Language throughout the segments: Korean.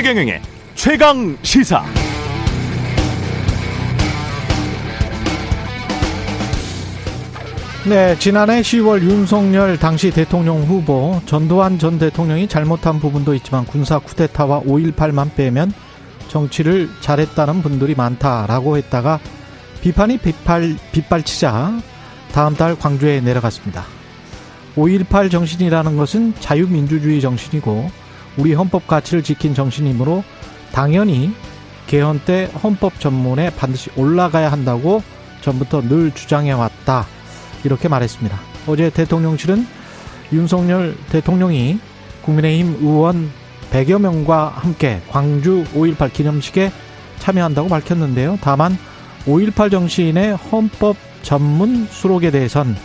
최경영의 최강 시사. 네, 지난해 10월 윤석열 당시 대통령 후보 전두환 전 대통령이 잘못한 부분도 있지만 군사 쿠데타와 5.18만 빼면 정치를 잘했다는 분들이 많다라고 했다가 비판이 빗발, 빗발치자 다음 달 광주에 내려갔습니다. 5.18 정신이라는 것은 자유민주주의 정신이고 우리 헌법 가치를 지킨 정신이므로 당연히 개헌 때 헌법 전문에 반드시 올라가야 한다고 전부터 늘 주장해 왔다. 이렇게 말했습니다. 어제 대통령실은 윤석열 대통령이 국민의힘 의원 100여 명과 함께 광주 5.18 기념식에 참여한다고 밝혔는데요. 다만 5.18 정신의 헌법 전문 수록에 대해선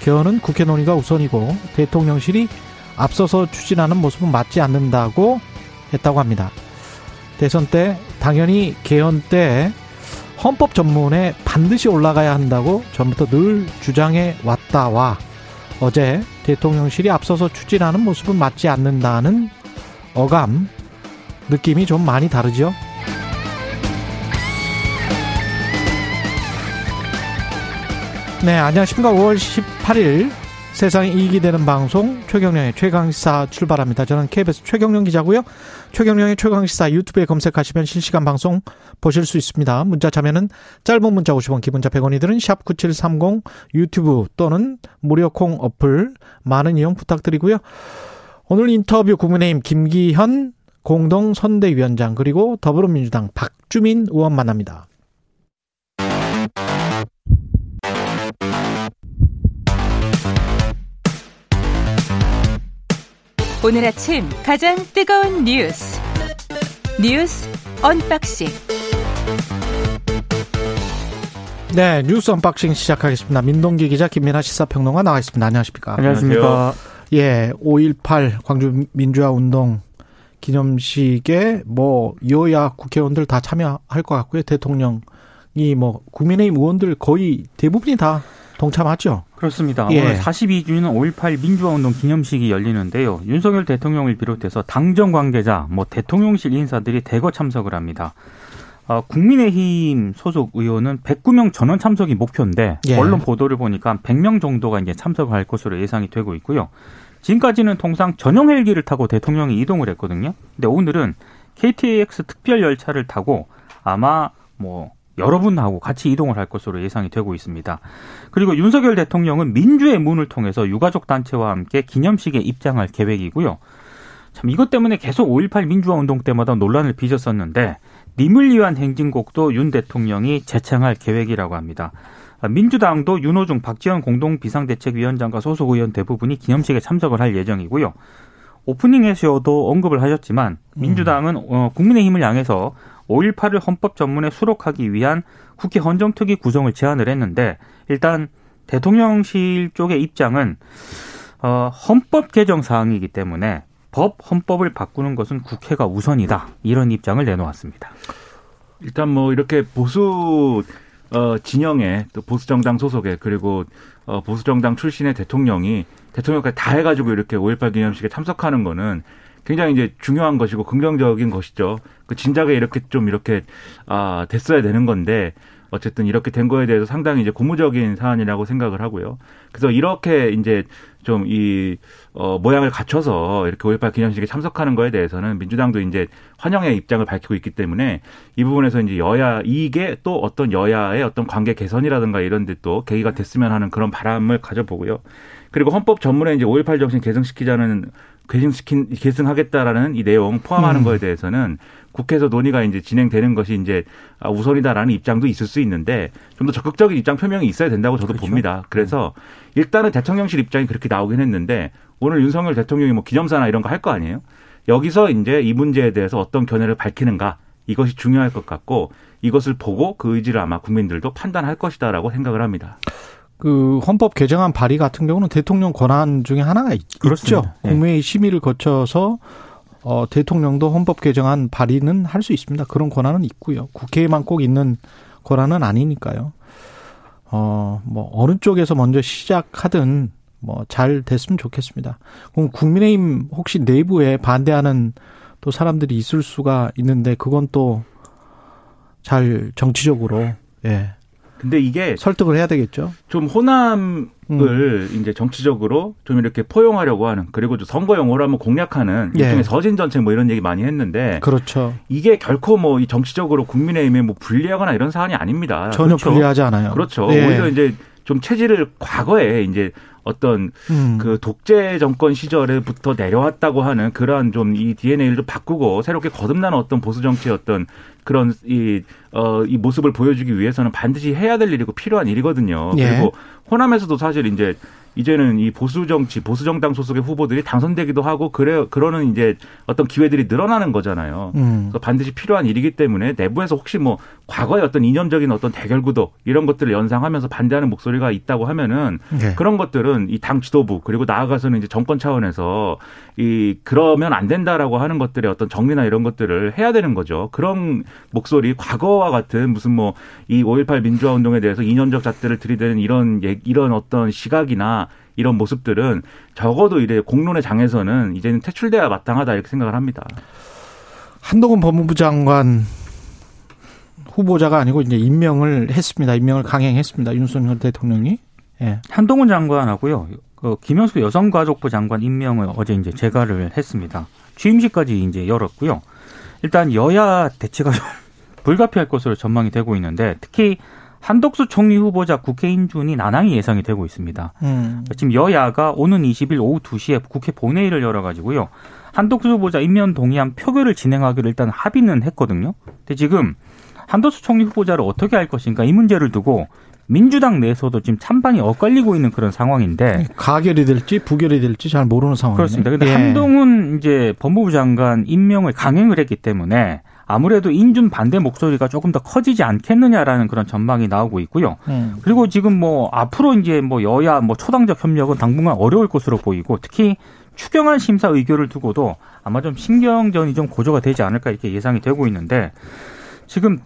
개헌은 국회 논의가 우선이고 대통령실이 앞서서 추진하는 모습은 맞지 않는다고 했다고 합니다. 대선 때 당연히 개헌 때 헌법 전문에 반드시 올라가야 한다고 전부터 늘 주장해 왔다와 어제 대통령실이 앞서서 추진하는 모습은 맞지 않는다는 어감 느낌이 좀 많이 다르죠. 네, 안녕하십니까. 5월 18일 세상에 이익이 되는 방송 최경령의 최강시사 출발합니다. 저는 KBS 최경령 기자고요. 최경령의 최강시사 유튜브에 검색하시면 실시간 방송 보실 수 있습니다. 문자 참여는 짧은 문자 50원, 기본자 100원이 드는 샵 9730 유튜브 또는 무료 콩 어플 많은 이용 부탁드리고요. 오늘 인터뷰 국민의힘 김기현 공동 선대위원장 그리고 더불어민주당 박주민 의원 만납니다. 오늘 아침 가장 뜨거운 뉴스 뉴스 unboxing 네 뉴스 unboxing 시작하겠습니다. 민동기 기자 김민아 시사평론가 나와 있습니다. 안녕하십니까? 안녕하십니까? 예, 5.18 광주 민주화 운동 기념식에 뭐 여야 국회의원들 다 참여할 것 같고요. 대통령이 뭐 국민의힘 의원들 거의 대부분이 다 동참하죠. 그렇습니다. 예. 오늘 42주년 5.18 민주화운동 기념식이 열리는데요. 윤석열 대통령을 비롯해서 당정 관계자, 뭐 대통령실 인사들이 대거 참석을 합니다. 어, 국민의힘 소속 의원은 109명 전원 참석이 목표인데 예. 언론 보도를 보니까 100명 정도가 이제 참석을 할 것으로 예상이 되고 있고요. 지금까지는 통상 전용 헬기를 타고 대통령이 이동을 했거든요. 근데 오늘은 KTX 특별 열차를 타고 아마 뭐 여러분하고 같이 이동을 할 것으로 예상이 되고 있습니다. 그리고 윤석열 대통령은 민주의 문을 통해서 유가족 단체와 함께 기념식에 입장할 계획이고요. 참 이것 때문에 계속 5.18 민주화 운동 때마다 논란을 빚었었는데 님을 위한 행진곡도 윤 대통령이 재창할 계획이라고 합니다. 민주당도 윤호중 박지원 공동 비상대책위원장과 소속 의원 대부분이 기념식에 참석을 할 예정이고요. 오프닝에서도 언급을 하셨지만 민주당은 어, 국민의힘을 향해서 5.18을 헌법 전문에 수록하기 위한 국회 헌정특위 구성을 제안을 했는데 일단 대통령실 쪽의 입장은 어, 헌법 개정 사항이기 때문에 법 헌법을 바꾸는 것은 국회가 우선이다 이런 입장을 내놓았습니다. 일단 뭐 이렇게 보수 어 진영의 또 보수 정당 소속의 그리고 어 보수 정당 출신의 대통령이 대통령까지 다 해가지고 이렇게 5.18 기념식에 참석하는 거는 굉장히 이제 중요한 것이고 긍정적인 것이죠. 그 진작에 이렇게 좀 이렇게 아 됐어야 되는 건데 어쨌든 이렇게 된 거에 대해서 상당히 이제 고무적인 사안이라고 생각을 하고요. 그래서 이렇게 이제 좀 이 어, 모양을 갖춰서 이렇게 5.18 기념식에 참석하는 거에 대해서는 민주당도 이제 환영의 입장을 밝히고 있기 때문에 이 부분에서 이제 여야 이게 또 어떤 여야의 어떤 관계 개선이라든가 이런 데 또 계기가 됐으면 하는 그런 바람을 가져보고요. 그리고 헌법 전문에 이제 5.18 정신 개성시키자는 계승시킨 계승하겠다라는 이 내용 포함하는 음. 거에 대해서는 국회에서 논의가 이제 진행되는 것이 이제 아, 우선이다라는 입장도 있을 수 있는데 좀 더 적극적인 입장 표명이 있어야 된다고 저도 그렇죠. 봅니다. 그래서 일단은 대통령실 입장이 그렇게 나오긴 했는데 오늘 윤석열 대통령이 뭐 기념사나 이런 거 할 거 아니에요? 여기서 이제 이 문제에 대해서 어떤 견해를 밝히는가 이것이 중요할 것 같고 이것을 보고 그 의지를 아마 국민들도 판단할 것이다라고 생각을 합니다. 그 헌법 개정안 발의 같은 경우는 대통령 권한 중에 하나가 있. 죠 네. 국회의 심의를 거쳐서 어, 대통령도 헌법 개정안 발의는 할 수 있습니다. 그런 권한은 있고요. 국회에만 꼭 있는 권한은 아니니까요. 어, 뭐 어느 쪽에서 먼저 시작하든 뭐 잘 됐으면 좋겠습니다. 그럼 국민의힘 혹시 내부에 반대하는 또 사람들이 있을 수가 있는데 그건 또 잘 정치적으로 예. 근데 이게 설득을 해야 되겠죠. 좀 호남을 음. 이제 정치적으로 좀 이렇게 포용하려고 하는 그리고 좀 선거 용어로 하면 공략하는 예. 일종의 서진 정책 뭐 이런 얘기 많이 했는데 그렇죠. 이게 결코 뭐 이 정치적으로 국민의힘에 뭐 불리하거나 이런 사안이 아닙니다. 전혀 그렇죠? 불리하지 않아요. 그렇죠. 예. 오히려 이제 좀 체질을 과거에 이제 어떤 음. 그 독재 정권 시절에부터 내려왔다고 하는 그러한 좀 이 DNA를 좀 바꾸고 새롭게 거듭나는 어떤 보수 정치의 어떤 그런 이, 어, 이 모습을 보여주기 위해서는 반드시 해야 될 일이고 필요한 일이거든요. 예. 그리고 호남에서도 사실 이제 이제는 이 보수 정치, 보수 정당 소속의 후보들이 당선되기도 하고 그래 그러는 이제 어떤 기회들이 늘어나는 거잖아요. 음. 그래서 반드시 필요한 일이기 때문에 내부에서 혹시 뭐 과거의 어떤 이념적인 어떤 대결 구도 이런 것들을 연상하면서 반대하는 목소리가 있다고 하면은 예. 그런 것들은 이 당 지도부 그리고 나아가서는 이제 정권 차원에서 이 그러면 안 된다라고 하는 것들의 어떤 정리나 이런 것들을 해야 되는 거죠. 그런 목소리 과거와 같은 무슨 뭐 이 5.18 민주화 운동에 대해서 이념적 잣대를 들이대는 이런 얘- 이런 어떤 시각이나 이런 모습들은 적어도 이래 공론의 장에서는 이제는 퇴출돼야 마땅하다 이렇게 생각을 합니다. 한동훈 법무부 장관 후보자가 아니고 이제 임명을 했습니다. 임명을 강행했습니다. 윤석열 대통령이. 예. 한동훈 장관하고요. 그 김영수 여성가족부 장관 임명을 어제 이제 재가를 했습니다. 취임식까지 이제 열었고요. 일단 여야 대치가 좀 불가피할 것으로 전망이 되고 있는데 특히 한덕수 총리 후보자 국회 인준이 난항이 예상이 되고 있습니다. 음. 지금 여야가 오는 20일 오후 2시에 국회 본회의를 열어가지고요. 한덕수 후보자 임명 동의안 표결을 진행하기로 일단 합의는 했거든요. 근데 지금 한덕수 총리 후보자를 어떻게 할 것인가 이 문제를 두고 민주당 내에서도 지금 찬반이 엇갈리고 있는 그런 상황인데 가결이 될지 부결이 될지 잘 모르는 상황이네요. 그렇습니다. 근데 예. 한동훈 이제 법무부 장관 임명을 강행을 했기 때문에 아무래도 인준 반대 목소리가 조금 더 커지지 않겠느냐라는 그런 전망이 나오고 있고요. 음. 그리고 지금 뭐 앞으로 이제 뭐 여야 뭐 초당적 협력은 당분간 어려울 것으로 보이고 특히 추경안 심사 의결을 두고도 아마 좀 신경전이 좀 고조가 되지 않을까 이렇게 예상이 되고 있는데 지금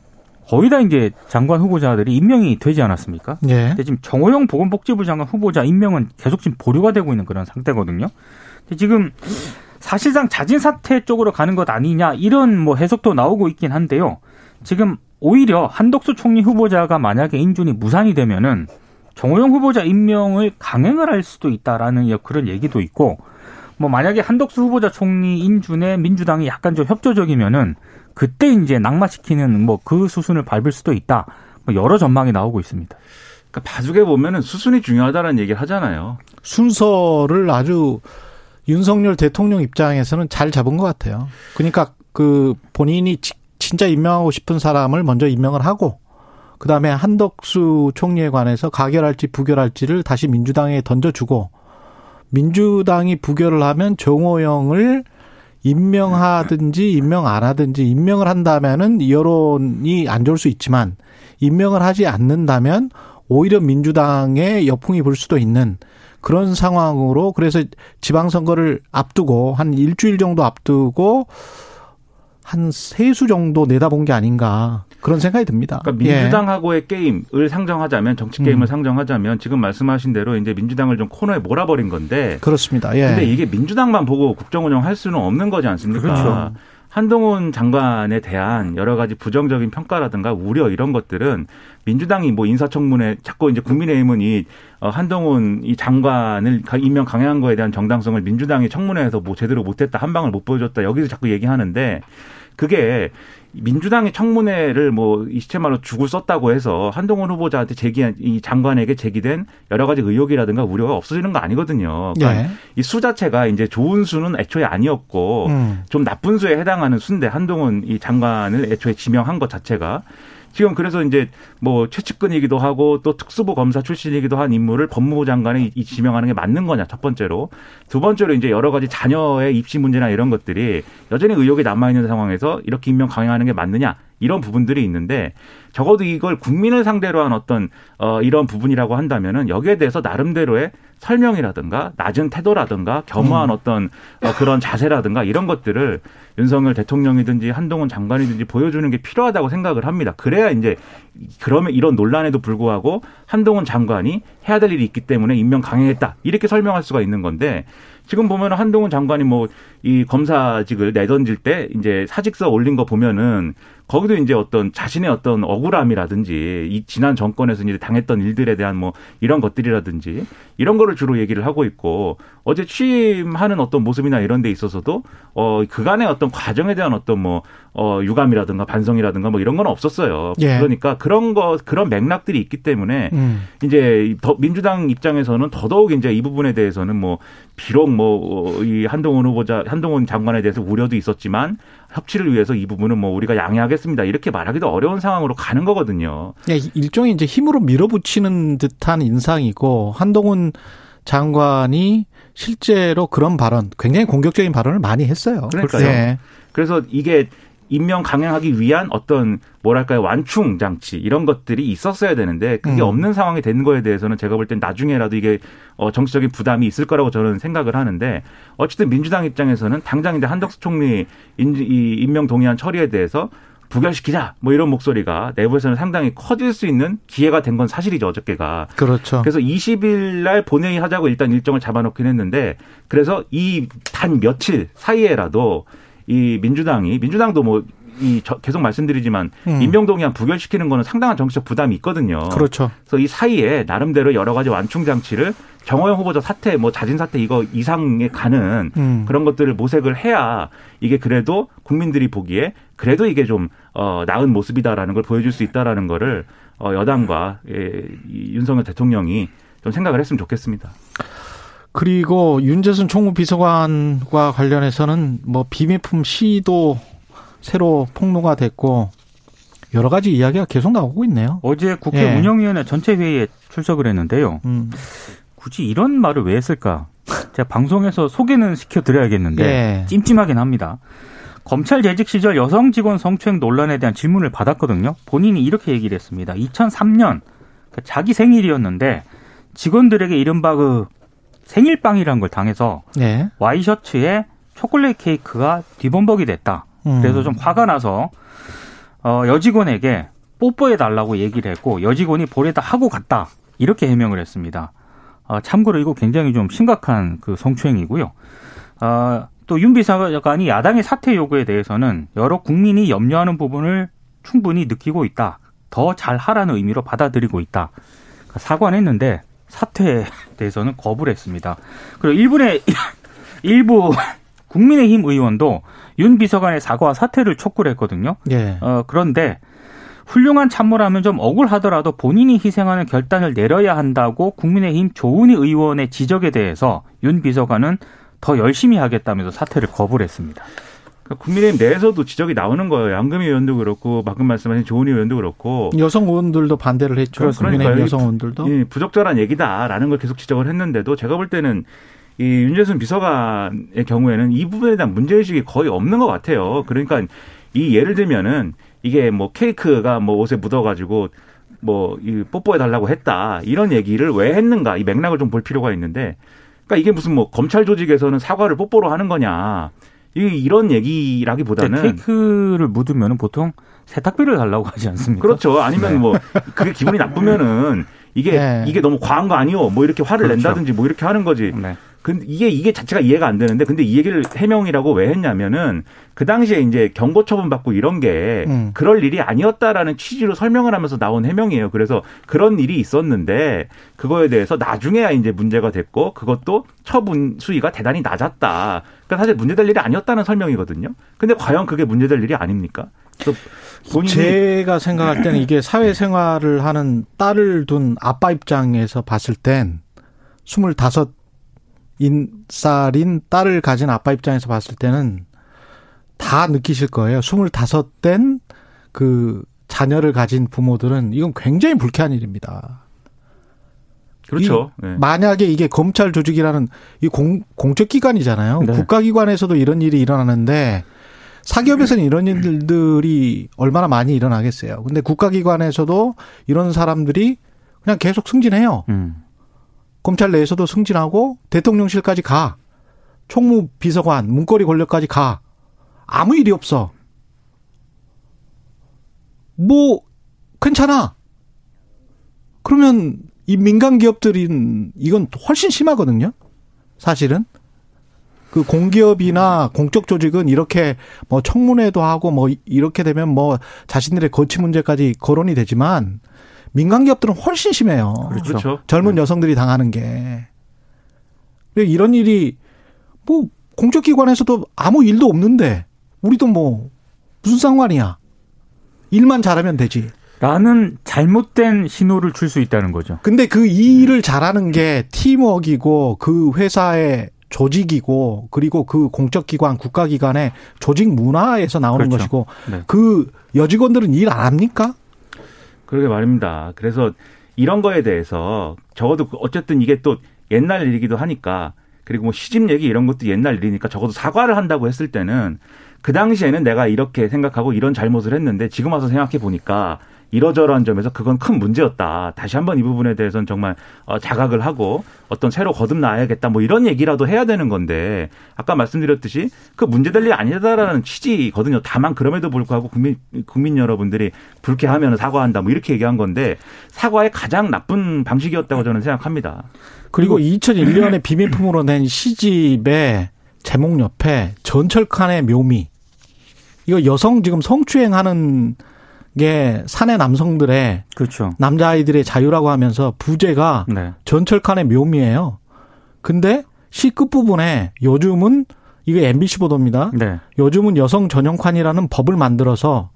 거의 다 이제 장관 후보자들이 임명이 되지 않았습니까? 예. 근데 지금 정호영 보건복지부 장관 후보자 임명은 계속 지금 보류가 되고 있는 그런 상태거든요. 근데 지금 사실상 자진 사퇴 쪽으로 가는 것 아니냐 이런 뭐 해석도 나오고 있긴 한데요. 지금 오히려 한덕수 총리 후보자가 만약에 인준이 무산이 되면은 정호영 후보자 임명을 강행을 할 수도 있다라는 그런 얘기도 있고 뭐 만약에 한덕수 후보자 총리 인준에 민주당이 약간 좀 협조적이면은 그때 이제 낙마시키는 뭐 그 수순을 밟을 수도 있다. 뭐 여러 전망이 나오고 있습니다. 그러니까 봐주게 보면은 수순이 중요하다는 얘기를 하잖아요. 순서를 아주 윤석열 대통령 입장에서는 잘 잡은 것 같아요. 그러니까 그 본인이 지- 진짜 임명하고 싶은 사람을 먼저 임명을 하고 그 다음에 한덕수 총리에 관해서 가결할지 부결할지를 다시 민주당에 던져주고 민주당이 부결을 하면 정호영을 임명하든지 임명 안 하든지 임명을 한다면은 여론이 안 좋을 수 있지만 임명을 하지 않는다면 오히려 민주당의 역풍이 불 수도 있는 그런 상황으로 그래서 지방선거를 앞두고 한 일주일 정도 앞두고 한 세 수 정도 내다본 게 아닌가 그런 생각이 듭니다. 그러니까 예. 민주당하고의 게임을 상정하자면 정치 게임을 음. 상정하자면 지금 말씀하신 대로 이제 민주당을 좀 코너에 몰아버린 건데 그렇습니다. 예. 근데 이게 민주당만 보고 국정 운영할 수는 없는 거지 않습니까? 그렇죠. 한동훈 장관에 대한 여러 가지 부정적인 평가라든가 우려 이런 것들은 민주당이 뭐 인사청문회 자꾸 이제 국민의힘은 이 어, 한동훈 이 장관을 가- 임명 강행한 거에 대한 정당성을 민주당이 청문회에서 뭐 제대로 못했다 한 방을 못 보여줬다 여기서 자꾸 얘기하는데 그게 민주당의 청문회를 뭐 이 시체말로 죽을 썼다고 해서 한동훈 후보자한테 제기한 이 장관에게 제기된 여러 가지 의혹이라든가 우려가 없어지는 거 아니거든요. 그러니까 예. 이수 자체가 이제 좋은 수는 애초에 아니었고 음. 좀 나쁜 수에 해당하는 수인데 한동훈 이 장관을 애초에 지명한 것 자체가 지금 그래서 이제 뭐 최측근이기도 하고 또 특수부 검사 출신이기도 한 인물을 법무부 장관에 이 지명하는 게 맞는 거냐 첫 번째로. 두 번째로 이제 여러 가지 자녀의 입시 문제나 이런 것들이 여전히 의혹이 남아 있는 상황에서 이렇게 임명 강행하는 게 맞느냐 이런 부분들이 있는데 적어도 이걸 국민을 상대로 한 어떤 어 이런 부분이라고 한다면은 여기에 대해서 나름대로의 설명이라든가 낮은 태도라든가 겸허한 어떤 어 그런 자세라든가 이런 것들을 윤석열 대통령이든지 한동훈 장관이든지 보여주는 게 필요하다고 생각을 합니다. 그래야 이제 그러면 이런 논란에도 불구하고 한동훈 장관이 해야 될 일이 있기 때문에 임명 강행했다 이렇게 설명할 수가 있는 건데 지금 보면 한동훈 장관이 뭐 이 검사직을 내던질 때 이제 사직서 올린 거 보면은 거기도 이제 어떤 자신의 어떤 억울함이라든지 이 지난 정권에서 이제 당했던 일들에 대한 뭐 이런 것들이라든지 이런 거를 주로 얘기를 하고 있고 어제 취임하는 어떤 모습이나 이런 데 있어서도 어 그간의 어떤 과정에 대한 어떤 뭐 어, 유감이라든가 반성이라든가 뭐 이런 건 없었어요. 예. 그러니까 그런 거 그런 맥락들이 있기 때문에 음. 이제 더 민주당 입장에서는 더더욱 이제 이 부분에 대해서는 뭐 비록 뭐 이 한동훈 후보자 한동훈 장관에 대해서 우려도 있었지만 협치를 위해서 이 부분은 뭐 우리가 양해하겠습니다 이렇게 말하기도 어려운 상황으로 가는 거거든요. 예, 일종의 이제 힘으로 밀어붙이는 듯한 인상이고 한동훈 장관이 실제로 그런 발언, 굉장히 공격적인 발언을 많이 했어요. 그러니까요. 예. 그래서 이게 임명 강행하기 위한 어떤 뭐랄까요 완충 장치 이런 것들이 있었어야 되는데 그게 음. 없는 상황이 된 거에 대해서는 제가 볼 땐 나중에라도 이게 어 정치적인 부담이 있을 거라고 저는 생각을 하는데 어쨌든 민주당 입장에서는 당장 이제 한덕수 총리 인, 이 임명 동의안 처리에 대해서 부결시키자 뭐 이런 목소리가 내부에서는 상당히 커질 수 있는 기회가 된 건 사실이죠 어저께가 그렇죠. 그래서 20일 날 본회의 하자고 일단 일정을 잡아놓긴 했는데 그래서 이 단 며칠 사이에라도 이 민주당이 민주당도 뭐이 계속 말씀드리지만 음. 임명동의안 부결시키는 거는 상당한 정치적 부담이 있거든요. 그렇죠. 그래서 이 사이에 나름대로 여러 가지 완충 장치를 정호영 후보자 사태, 뭐 자진 사태 이거 이상에 가는 음. 그런 것들을 모색을 해야 이게 그래도 국민들이 보기에 그래도 이게 좀 어, 나은 모습이다라는 걸 보여줄 수 있다라는 거를 어, 여당과 예, 이 윤석열 대통령이 좀 생각을 했으면 좋겠습니다. 그리고 윤재순 총무비서관과 관련해서는 뭐 비밀품 시도 새로 폭로가 됐고 여러 가지 이야기가 계속 나오고 있네요. 어제 국회 예. 운영위원회 전체 회의에 출석을 했는데요. 음. 굳이 이런 말을 왜 했을까? 제가 방송에서 소개는 시켜드려야겠는데 예. 찜찜하긴 합니다. 검찰 재직 시절 여성 직원 성추행 논란에 대한 질문을 받았거든요. 본인이 이렇게 얘기를 했습니다. 2003년 자기 생일이었는데 직원들에게 이른바 그 생일빵이라는 걸 당해서 예. 와이셔츠에 초콜릿 케이크가 뒤범벅이 됐다. 음. 그래서 좀 화가 나서 어, 여직원에게 뽀뽀해 달라고 얘기를 했고 여직원이 볼에다 하고 갔다 이렇게 해명을 했습니다. 어, 참고로 이거 굉장히 좀 심각한 그 성추행이고요. 어, 또윤 비서관이 야당의 사퇴 요구에 대해서는 여러 국민이 염려하는 부분을 충분히 느끼고 있다. 더 잘하라는 의미로 받아들이고 있다. 그러니까 사과는 했는데 사퇴에 대해서는 거부를 했습니다. 그리고 일본의 일부 국민의힘 의원도 윤 비서관의 사과와 사퇴를 촉구를 했거든요. 예. 어, 그런데 훌륭한 참모라면 좀 억울하더라도 본인이 희생하는 결단을 내려야 한다고 국민의힘 조은희 의원의 지적에 대해서 윤 비서관은 더 열심히 하겠다면서 사퇴를 거부를 했습니다. 그러니까 국민의힘 내에서도 지적이 나오는 거예요. 양금희 의원도 그렇고 방금 말씀하신 조은희 의원도 그렇고 여성 의원들도 반대를 했죠. 국민의힘 그러니까요. 여성 의원들도. 이 부적절한 얘기다라는 걸 계속 지적을 했는데도 제가 볼 때는 이 윤재순 비서관의 경우에는 이 부분에 대한 문제의식이 거의 없는 것 같아요. 그러니까 이 예를 들면은 이게 뭐 케이크가 뭐 옷에 묻어가지고 뭐 이 뽀뽀해 달라고 했다 이런 얘기를 왜 했는가 이 맥락을 좀 볼 필요가 있는데 그러니까 이게 무슨 뭐 검찰 조직에서는 사과를 뽀뽀로 하는 거냐 이 이런 얘기라기보다는 케이크를 묻으면 보통 세탁비를 달라고 하지 않습니까? 그렇죠. 아니면 뭐 그게 기분이 나쁘면은 이게 네. 이게 너무 과한 거 아니요? 뭐 이렇게 화를 그렇죠. 낸다든지 뭐 이렇게 하는 거지. 네. 근데 이게 이게 자체가 이해가 안 되는데 근데 이 얘기를 해명이라고 왜 했냐면은 그 당시에 이제 경고 처분 받고 이런 게 음. 그럴 일이 아니었다라는 취지로 설명을 하면서 나온 해명이에요. 그래서 그런 일이 있었는데 그거에 대해서 나중에야 이제 문제가 됐고 그것도 처분 수위가 대단히 낮았다. 그러니까 사실 문제될 일이 아니었다는 설명이거든요. 근데 과연 그게 문제될 일이 아닙니까? 제가 생각할 때는 이게 사회생활을 하는 딸을 둔 아빠 입장에서 봤을 땐25 인살인 딸을 가진 아빠 입장에서 봤을 때는 다 느끼실 거예요. 25된 그 자녀를 가진 부모들은 이건 굉장히 불쾌한 일입니다. 그렇죠. 네. 만약에 이게 검찰 조직이라는 이 공, 공적 기관이잖아요. 네. 국가기관에서도 이런 일이 일어나는데 사기업에서는 이런 일들이 얼마나 많이 일어나겠어요. 근데 국가기관에서도 이런 사람들이 그냥 계속 승진해요. 음. 검찰 내에서도 승진하고 대통령실까지 가. 총무 비서관, 문거리 권력까지 가. 아무 일이 없어. 뭐 괜찮아. 그러면 이 민간 기업들은 이건 훨씬 심하거든요. 사실은 그 공기업이나 공적 조직은 이렇게 뭐 청문회도 하고 뭐 이렇게 되면 뭐 자신들의 거취 문제까지 거론이 되지만 민간 기업들은 훨씬 심해요. 그렇죠. 그렇죠. 젊은 여성들이 당하는 게. 이런 일이 뭐 공적 기관에서도 아무 일도 없는데 우리도 뭐 무슨 상관이야. 일만 잘하면 되지. 라는 잘못된 신호를 줄 수 있다는 거죠. 근데 그 일을 잘하는 게 팀워크이고 그 회사의 조직이고 그리고 그 공적 기관 국가 기관의 조직 문화에서 나오는 그렇죠. 것이고 네. 그 여직원들은 일 안 합니까? 그러게 말입니다. 그래서 이런 거에 대해서 적어도 어쨌든 이게 또 옛날 일이기도 하니까 그리고 뭐 시집 얘기 이런 것도 옛날 일이니까 적어도 사과를 한다고 했을 때는 그 당시에는 내가 이렇게 생각하고 이런 잘못을 했는데 지금 와서 생각해 보니까 이러저러한 점에서 그건 큰 문제였다. 다시 한번 이 부분에 대해서는 정말 어, 자각을 하고 어떤 새로 거듭나야겠다. 뭐 이런 얘기라도 해야 되는 건데 아까 말씀드렸듯이 그 문제될 일이 아니다라는 취지거든요. 다만 그럼에도 불구하고 국민 국민 여러분들이 불쾌하면 사과한다. 뭐 이렇게 얘기한 건데 사과의 가장 나쁜 방식이었다고 저는 생각합니다. 그리고 2001년에 비밀품으로 낸 시집의 제목 옆에 전철칸의 묘미. 이거 여성 지금 성추행하는 게 사내 남성들의 그렇죠. 남자 아이들의 자유라고 하면서 부제가 네. 전철칸의 묘미예요. 근데 시 끝부분에 요즘은 이게 MBC 보도입니다. 네. 요즘은 여성 전용칸이라는 법을 만들어서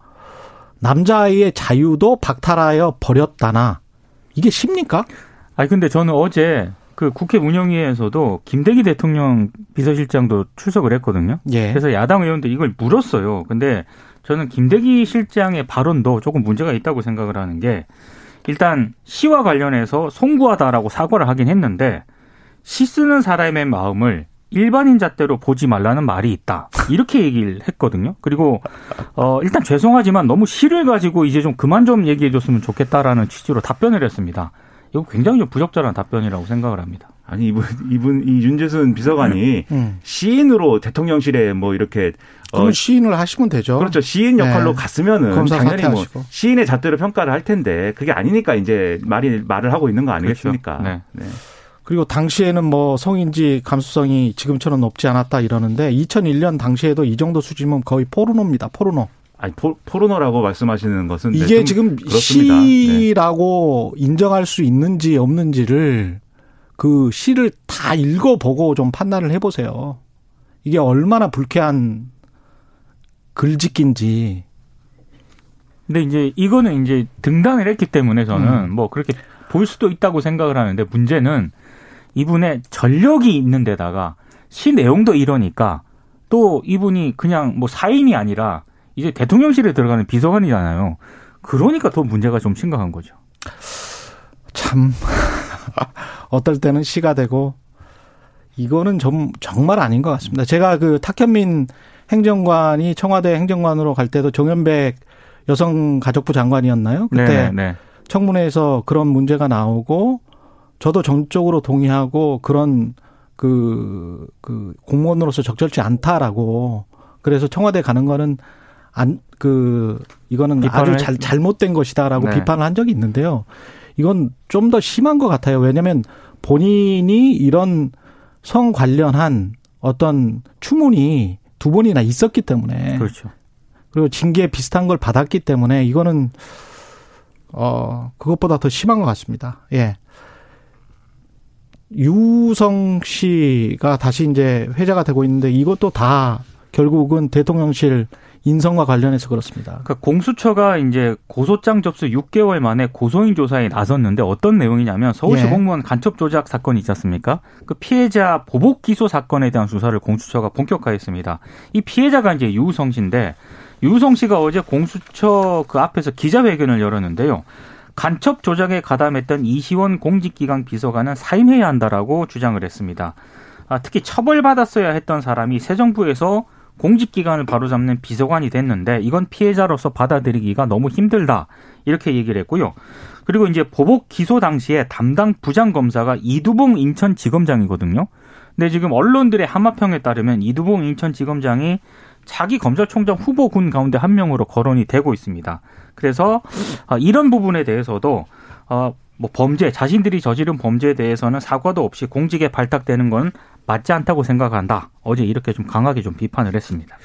남자아이의 자유도 박탈하여 버렸다나 이게 쉽니까? 아니 근데 저는 어제 그 국회 운영위에서도 김대기 대통령 비서실장도 출석을 했거든요. 예. 그래서 야당 의원들 이걸 물었어요. 근데 저는 김대기 실장의 발언도 조금 문제가 있다고 생각을 하는 게 일단 시와 관련해서 송구하다라고 사과를 하긴 했는데 시 쓰는 사람의 마음을 일반인 잣대로 보지 말라는 말이 있다. 이렇게 얘기를 했거든요. 그리고 어 일단 죄송하지만 너무 시를 가지고 이제 좀 그만 좀 얘기해 줬으면 좋겠다라는 취지로 답변을 했습니다. 이거 굉장히 좀 부적절한 답변이라고 생각을 합니다. 아니 이분 이분 이 윤재순 비서관이 음. 시인으로 대통령실에 뭐 이렇게 그럼 어, 시인을 하시면 되죠. 그렇죠. 시인 역할로 네. 갔으면은 당연히 뭐. 시인의 잣대로 평가를 할 텐데 그게 아니니까 이제 말이 말을 하고 있는 거 아니겠습니까? 그렇죠. 네. 그리고 당시에는 뭐 성인지 감수성이 지금처럼 높지 않았다 이러는데 2001년 당시에도 이 정도 수준이면 거의 포르노입니다. 포르노. 아니 포, 포르노라고 말씀하시는 것은 네, 이게 좀 지금 그렇습니다. 네. 시라고 인정할 수 있는지 없는지를 그 시를 다 읽어보고 좀 판단을 해보세요. 이게 얼마나 불쾌한 글짓기인지. 근데 이제 이거는 이제 등단을 했기 때문에 저는 음. 뭐 그렇게 볼 수도 있다고 생각을 하는데 문제는 이분의 전력이 있는 데다가 시 내용도 이러니까 또 이분이 그냥 뭐 사인이 아니라 이제 대통령실에 들어가는 비서관이잖아요. 그러니까 더 문제가 좀 심각한 거죠. 참 어떨 때는 시가 되고 이거는 좀 정말 아닌 것 같습니다. 제가 그 탁현민 행정관이 청와대 행정관으로 갈 때도 정현백 여성가족부 장관이었나요? 그때 네, 네. 청문회에서 그런 문제가 나오고 저도 전적으로 동의하고 그런 그, 그 공무원으로서 적절치 않다라고 그래서 청와대 가는 거는 안, 그, 이거는 아주 잘, 했- 잘못된 것이다라고 네. 비판을 한 적이 있는데요. 이건 좀 더 심한 것 같아요. 왜냐하면 본인이 이런 성 관련한 어떤 추문이 두 번이나 있었기 때문에 그렇죠. 그리고 징계 비슷한 걸 받았기 때문에 이거는 어 그것보다 더 심한 것 같습니다. 예. 유성 씨가 다시 이제 회자가 되고 있는데 이것도 다 결국은 대통령실 인선과 관련해서 그렇습니다. 그러니까 공수처가 이제 고소장 접수 6개월 만에 고소인 조사에 나섰는데 어떤 내용이냐면 서울시 예. 공무원 간첩 조작 사건이 있지 않습니까? 그 피해자 보복 기소 사건에 대한 수사를 공수처가 본격화했습니다. 이 피해자가 이제 유우성 씨인데 유우성 씨가 어제 공수처 그 앞에서 기자회견을 열었는데요. 간첩 조작에 가담했던 이시원 공직기강 비서관은 사임해야 한다라고 주장을 했습니다. 아, 특히 처벌받았어야 했던 사람이 새 정부에서 공직기관을 바로잡는 비서관이 됐는데 이건 피해자로서 받아들이기가 너무 힘들다 이렇게 얘기를 했고요. 그리고 이제 보복 기소 당시에 담당 부장 검사가 이두봉 인천지검장이거든요. 근데 지금 언론들의 함화평에 따르면 이두봉 인천지검장이 자기 검찰총장 후보군 가운데 한 명으로 거론이 되고 있습니다. 그래서 아, 이런 부분에 대해서도 어, 뭐 범죄 자신들이 저지른 범죄에 대해서는 사과도 없이 공직에 발탁되는 건 맞지 않다고 생각한다. 어제 이렇게 좀 강하게 좀 비판을 했습니다.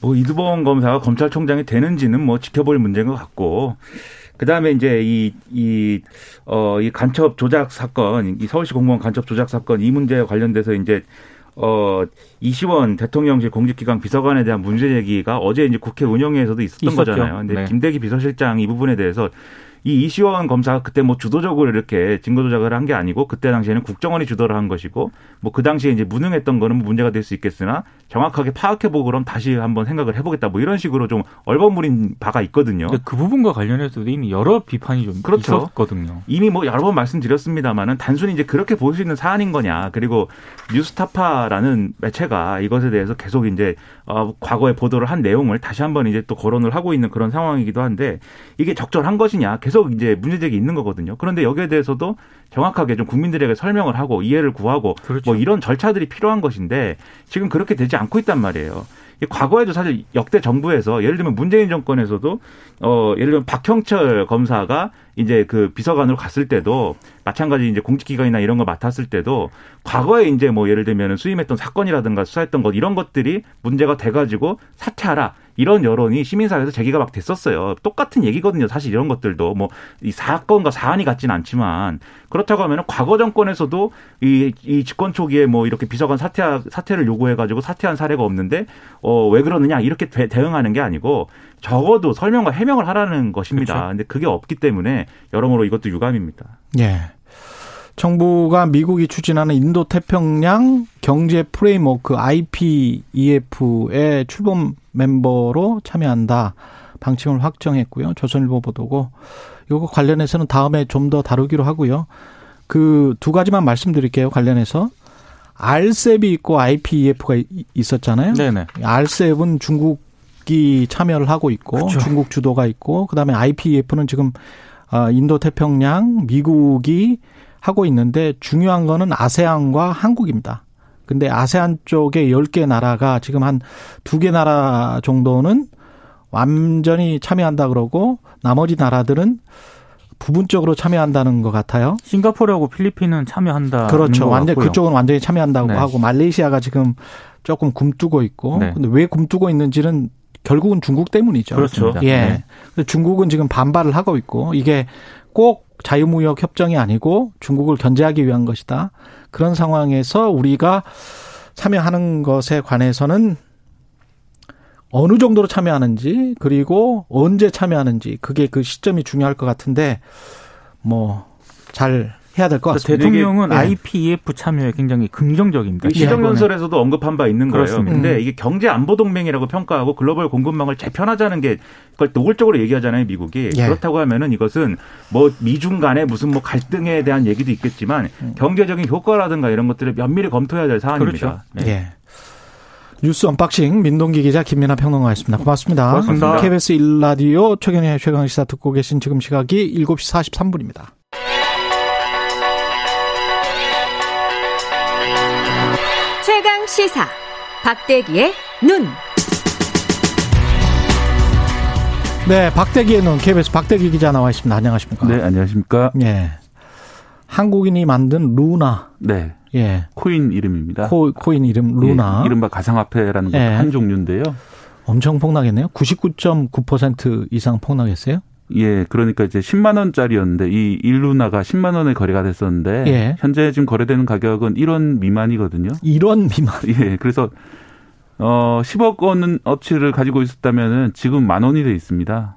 뭐 이두범 검사가 검찰총장이 되는지는 뭐 지켜볼 문제인 것 같고 그다음에 이제 이 이 어 이 간첩 조작 사건, 이 서울시 공무원 간첩 조작 사건 이 문제와 관련돼서 이제 어 이시원 대통령실 공직기강 비서관에 대한 문제 제기가 어제 이제 국회 운영위에서도 있었던 있었죠. 거잖아요. 근데 네. 김대기 비서실장 이 부분에 대해서 이 이시원 검사가 그때 뭐 주도적으로 이렇게 증거 조작을 한 게 아니고 그때 당시에는 국정원이 주도를 한 것이고 뭐 그 당시에 이제 무능했던 거는 뭐 문제가 될 수 있겠으나 정확하게 파악해 보고 그럼 다시 한번 생각을 해보겠다 뭐 이런 식으로 좀 얼버무린 바가 있거든요. 그 부분과 관련해서도 이미 여러 비판이 좀 그렇죠. 있었거든요. 이미 뭐 여러 번 말씀드렸습니다만은 단순히 이제 그렇게 볼 수 있는 사안인 거냐 그리고 뉴스타파라는 매체가 이것에 대해서 계속 이제 어 과거에 보도를 한 내용을 다시 한번 이제 또 거론을 하고 있는 그런 상황이기도 한데 이게 적절한 것이냐 계속 이제 문제제기 있는 거거든요. 그런데 여기에 대해서도 정확하게 좀 국민들에게 설명을 하고 이해를 구하고 그렇죠. 뭐 이런 절차들이 필요한 것인데 지금 그렇게 되지 않고 있단 말이에요. 이 과거에도 사실 역대 정부에서 예를 들면 문재인 정권에서도 어 예를 들면 박형철 검사가 이제 그 비서관으로 갔을 때도 마찬가지 이제 공직기관이나 이런 걸 맡았을 때도 과거에 이제 뭐 예를 들면 수임했던 사건이라든가 수사했던 것 이런 것들이 문제가 돼가지고 사퇴하라 이런 여론이 시민사회에서 제기가 막 됐었어요. 똑같은 얘기거든요. 사실 이런 것들도 뭐 이 사건과 사안이 같지는 않지만 그렇다고 하면 과거 정권에서도 이, 이 집권 초기에 뭐 이렇게 비서관 사퇴 사퇴를 요구해가지고 사퇴한 사례가 없는데 어 왜 그러느냐 이렇게 대, 대응하는 게 아니고 적어도 설명과 해명을 하라는 것입니다. 그렇죠. 근데 그게 없기 때문에 여러모로 이것도 유감입니다. 예. 정부가 미국이 추진하는 인도 태평양 경제 프레임워크 IPEF의 출범 멤버로 참여한다. 방침을 확정했고요. 조선일보 보도고 이거 관련해서는 다음에 좀 더 다루기로 하고요. 그 두 가지만 말씀드릴게요. 관련해서 RCEP이 있고 IPEF가 있었잖아요. 네네. RCEP은 중국이 참여를 하고 있고 그렇죠. 중국 주도가 있고 그다음에 IPEF는 지금 아, 인도 태평양 미국이 하고 있는데 중요한 거는 아세안과 한국입니다. 근데 아세안 쪽에 10개 나라가 지금 한두개 나라 정도는 완전히 참여한다 그러고 나머지 나라들은 부분적으로 참여한다는 것 같아요. 싱가포르하고 필리핀은 참여한다. 그렇죠. 완전 그쪽은 완전히 참여한다고 네. 하고 말레이시아가 지금 조금 굼뜨고 있고 네. 근데 왜 굼뜨고 있는지는 결국은 중국 때문이죠. 그렇습니다. 예. 네. 중국은 지금 반발을 하고 있고 이게 꼭 자유무역 협정이 아니고 중국을 견제하기 위한 것이다. 그런 상황에서 우리가 참여하는 것에 관해서는 어느 정도로 참여하는지 그리고 언제 참여하는지 그게 그 시점이 중요할 것 같은데 뭐 잘 해야 될 것 같습니다. 대통령은 예. IPEF 참여에 굉장히 긍정적입니다. 그 시정연설에서도 언급한 바 있는 거예요. 그렇습니다. 근데 음. 이게 경제 안보 동맹이라고 평가하고 글로벌 공급망을 재편하자는 게 그걸 노골적으로 얘기하잖아요, 미국이. 예. 그렇다고 하면은 이것은 뭐 미중 간의 무슨 뭐 갈등에 대한 얘기도 있겠지만 음. 경제적인 효과라든가 이런 것들을 면밀히 검토해야 될 사안입니다. 그렇죠. 네. 예. 뉴스 unboxing 민동기 기자 김민아 평론가였습니다. 고맙습니다. 고맙습니다. KBS 1라디오 최경영의 최강시사 듣고 계신 지금 시각이 7시 43분입니다. 최강 시사 박대기의 눈. 네, 박대기의 눈 KBS 박대기 기자 나와 있습니다. 안녕하십니까? 네, 안녕하십니까. 예. 한국인이 만든 루나. 네, 예. 코인 이름입니다. 코, 코인 이름 루나. 예, 이른바 가상화폐라는 것도 예. 한 종류인데요. 엄청 폭락했네요. 99.9% 이상 폭락했어요. 예, 그러니까 이제 10만 원짜리였는데 이 1루나가 10만 원에 거래가 됐었는데 예. 현재 지금 거래되는 가격은 1원 미만이거든요. 이런 미만. 예, 그래서 어 10억 원 어치를 가지고 있었다면은 지금 만 원이 돼 있습니다.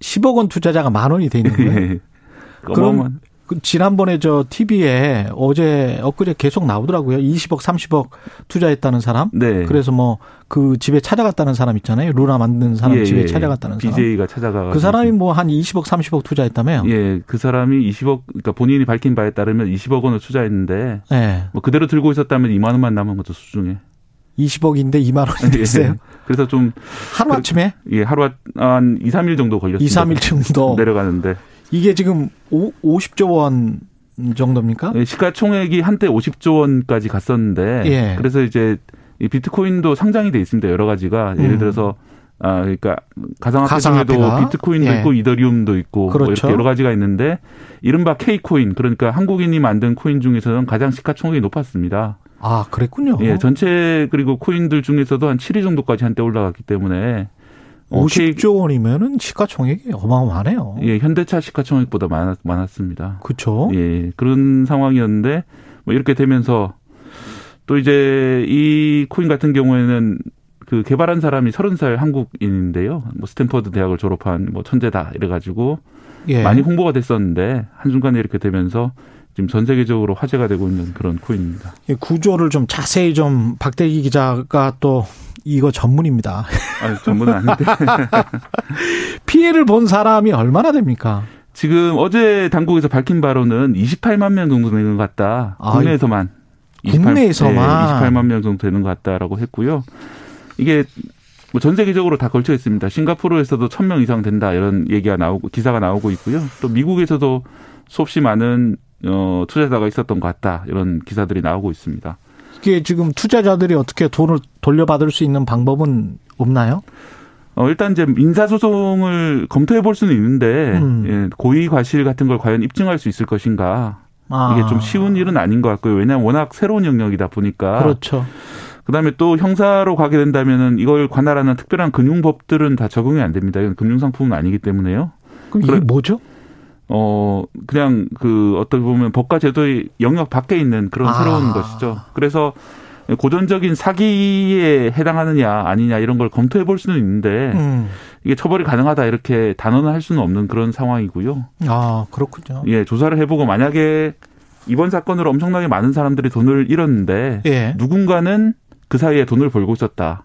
10억 원 투자자가 만 원이 돼 있는 거예요. 예. 그럼 지난번에 저 TV에 어제 엊그제 계속 나오더라고요. 20억, 30억 투자했다는 사람. 네. 그래서 뭐 그 집에 찾아갔다는 사람 있잖아요. 루나 만든 사람 예, 집에 예. 찾아갔다는 사람. BJ가 찾아가 그 사람이 뭐 한 20억, 30억 투자했다며요. 예, 그 사람이 20억 그러니까 본인이 밝힌 바에 따르면 20억 원을 투자했는데 예. 뭐 그대로 들고 있었다면 2만 원만 남은 것도 수중에. 20억인데 2만 원이 됐어요. 예. 그래서 좀 하루 아침에 예, 하루 한 2, 3일 정도 2, 걸렸습니다. 3일 정도. 내려가는데 이게 지금 오, 50조 원 정도입니까? 예, 시가총액이 한때 50조 원까지 갔었는데 예. 그래서 이제 이 비트코인도 상장이 돼 있습니다. 여러 가지가 예를 음. 들어서 아, 그러니까 가상화폐 가상화폐가? 중에도 비트코인도 예. 있고 이더리움도 있고 뭐 그렇죠. 이렇게 여러 가지가 있는데 이른바 K코인 그러니까 한국인이 만든 코인 중에서는 가장 시가총액이 높았습니다. 아, 그랬군요. 예, 전체 그리고 코인들 중에서도 한 7위 정도까지 한때 올라갔기 때문에 어, K- 50조 원이면은 시가총액이 어마어마하네요. 예, 현대차 시가총액보다 많았, 많았습니다. 그렇죠. 예, 그런 상황이었는데 뭐 이렇게 되면서 또 이제 이 코인 같은 경우에는 그 개발한 사람이 30살 한국인인데요. 뭐 스탠퍼드 대학을 졸업한 뭐 천재다 이래 가지고 예. 많이 홍보가 됐었는데 한순간에 이렇게 되면서 지금 전 세계적으로 화제가 되고 있는 그런 코인입니다. 이 구조를 좀 자세히 좀 박대기 기자가 또 이거 전문입니다. 아, 전문은 아닌데. 피해를 본 사람이 얼마나 됩니까? 지금 어제 당국에서 밝힌 바로는 28만 명 정도 되는 것 같다. 아, 국내에서만. 국내에서만? 네, 28만 명 정도 되는 것 같다라고 했고요. 이게 뭐전 세계적으로 다 걸쳐 있습니다. 싱가포르에서도 1000명 이상 된다 이런 얘기가 나오고 기사가 나오고 있고요. 또 미국에서도 수없이 많은 어 투자자가 있었던 것 같다. 이런 기사들이 나오고 있습니다. 이게 지금 투자자들이 어떻게 돈을 돌려받을 수 있는 방법은 없나요? 어, 일단 이제 민사소송을 검토해 볼 수는 있는데, 음. 예, 고의 과실 같은 걸 과연 입증할 수 있을 것인가. 아, 이게 좀 쉬운 일은 아닌 것 같고요. 왜냐하면 워낙 새로운 영역이다 보니까. 그렇죠. 그다음에 또 형사로 가게 된다면은 이걸 관할하는 특별한 금융법들은 다 적용이 안 됩니다. 이건 금융상품은 아니기 때문에요. 그럼 이게 그래- 뭐죠? 어, 그냥 그 어떻게 보면 법과 제도의 영역 밖에 있는 그런 아. 새로운 것이죠. 그래서 고전적인 사기에 해당하느냐 아니냐 이런 걸 검토해 볼 수는 있는데 음. 이게 처벌이 가능하다 이렇게 단언할 수는 없는 그런 상황이고요. 아, 그렇군요. 예, 조사를 해보고 만약에 이번 사건으로 엄청나게 많은 사람들이 돈을 잃었는데 예. 누군가는 그 사이에 돈을 벌고 있었다.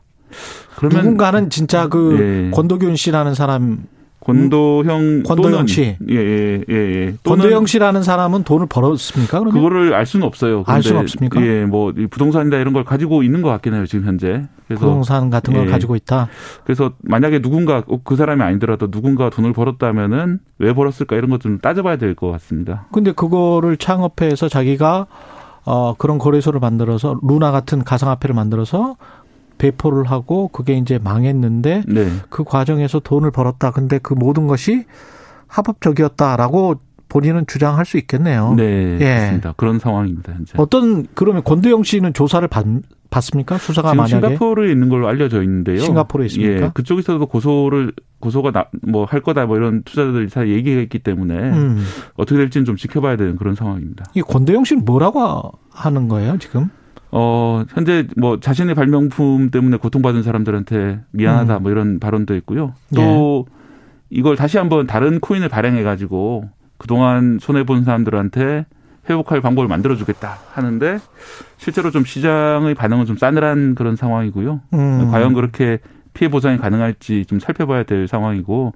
그러면 누군가는 진짜 그 예. 권도균 씨라는 사람, 권도형 권도영 씨. 예, 예, 예, 예. 권도영 씨라는 사람은 돈을 벌었습니까? 그러면? 그거를 알 수는 없어요. 알 수는 없습니까? 예, 뭐이 부동산이다 이런 걸 가지고 있는 것 같긴 해요 지금 현재. 그래서 부동산 같은 걸 예. 가지고 있다. 그래서 만약에 누군가 꼭그 사람이 아니더라도 누군가 돈을 벌었다면은 왜 벌었을까 이런 것 좀 따져봐야 될 것 같습니다. 근데 그거를 창업해서 자기가 어 그런 거래소를 만들어서 루나 같은 가상화폐를 만들어서 배포를 하고 그게 이제 망했는데 네, 그 과정에서 돈을 벌었다. 근데 그 모든 것이 합법적이었다라고 본인은 주장할 수 있겠네요. 네, 예. 맞습니다. 그런 상황입니다 현재. 어떤 그러면 권도영 씨는 조사를 받, 받습니까? 수사가 지금 만약에 싱가포르에 있는 걸로 알려져 있는데요. 싱가포르에 있습니까? 예, 그쪽에서도 고소를 고소가 뭐 할 거다 뭐 이런 투자자들이 다 얘기가 있기 때문에 음. 어떻게 될지는 좀 지켜봐야 되는 그런 상황입니다. 이 권도영 씨는 뭐라고 하는 거예요 지금? 어, 현재 뭐 자신의 발명품 때문에 고통받은 사람들한테 미안하다 음. 뭐 이런 발언도 있고요. 또 이걸 다시 한번 다른 코인을 발행해 가지고 그동안 손해 본 사람들한테 회복할 방법을 만들어 주겠다 하는데 실제로 좀 시장의 반응은 좀 싸늘한 그런 상황이고요. 음. 과연 그렇게 피해 보상이 가능할지 좀 살펴봐야 될 상황이고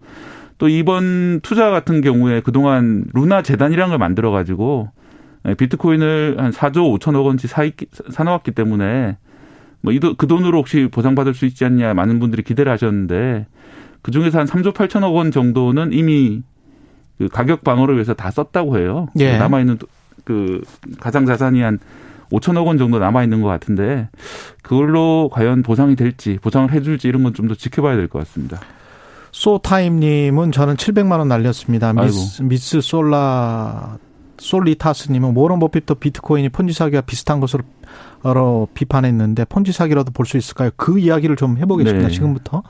또 이번 투자 같은 경우에 그동안 루나 재단이라는 걸 만들어 가지고 예, 비트코인을 한 4조 5천억 원치 사, 사놓았기 때문에 뭐그 돈으로 혹시 보상받을 수 있지 않냐 많은 분들이 기대를 하셨는데 그 중에서 한 3조 8천억 원 정도는 이미 그 가격 방어를 위해서 다 썼다고 해요. 예. 남아 있는 그 가상 자산이 한 5천억 원 정도 남아 있는 것 같은데 그걸로 과연 보상이 될지 보상을 해줄지 이런 건 좀 더 지켜봐야 될 것 같습니다. 소타임님은 저는 700만 원 날렸습니다. 미스, 미스 솔라 솔리타스님은 워런 버핏도 비트코인이 폰지 사기와 비슷한 것으로 어, 비판했는데 폰지 사기라도 볼 수 있을까요? 그 이야기를 좀 해보겠습니다. 네. 지금부터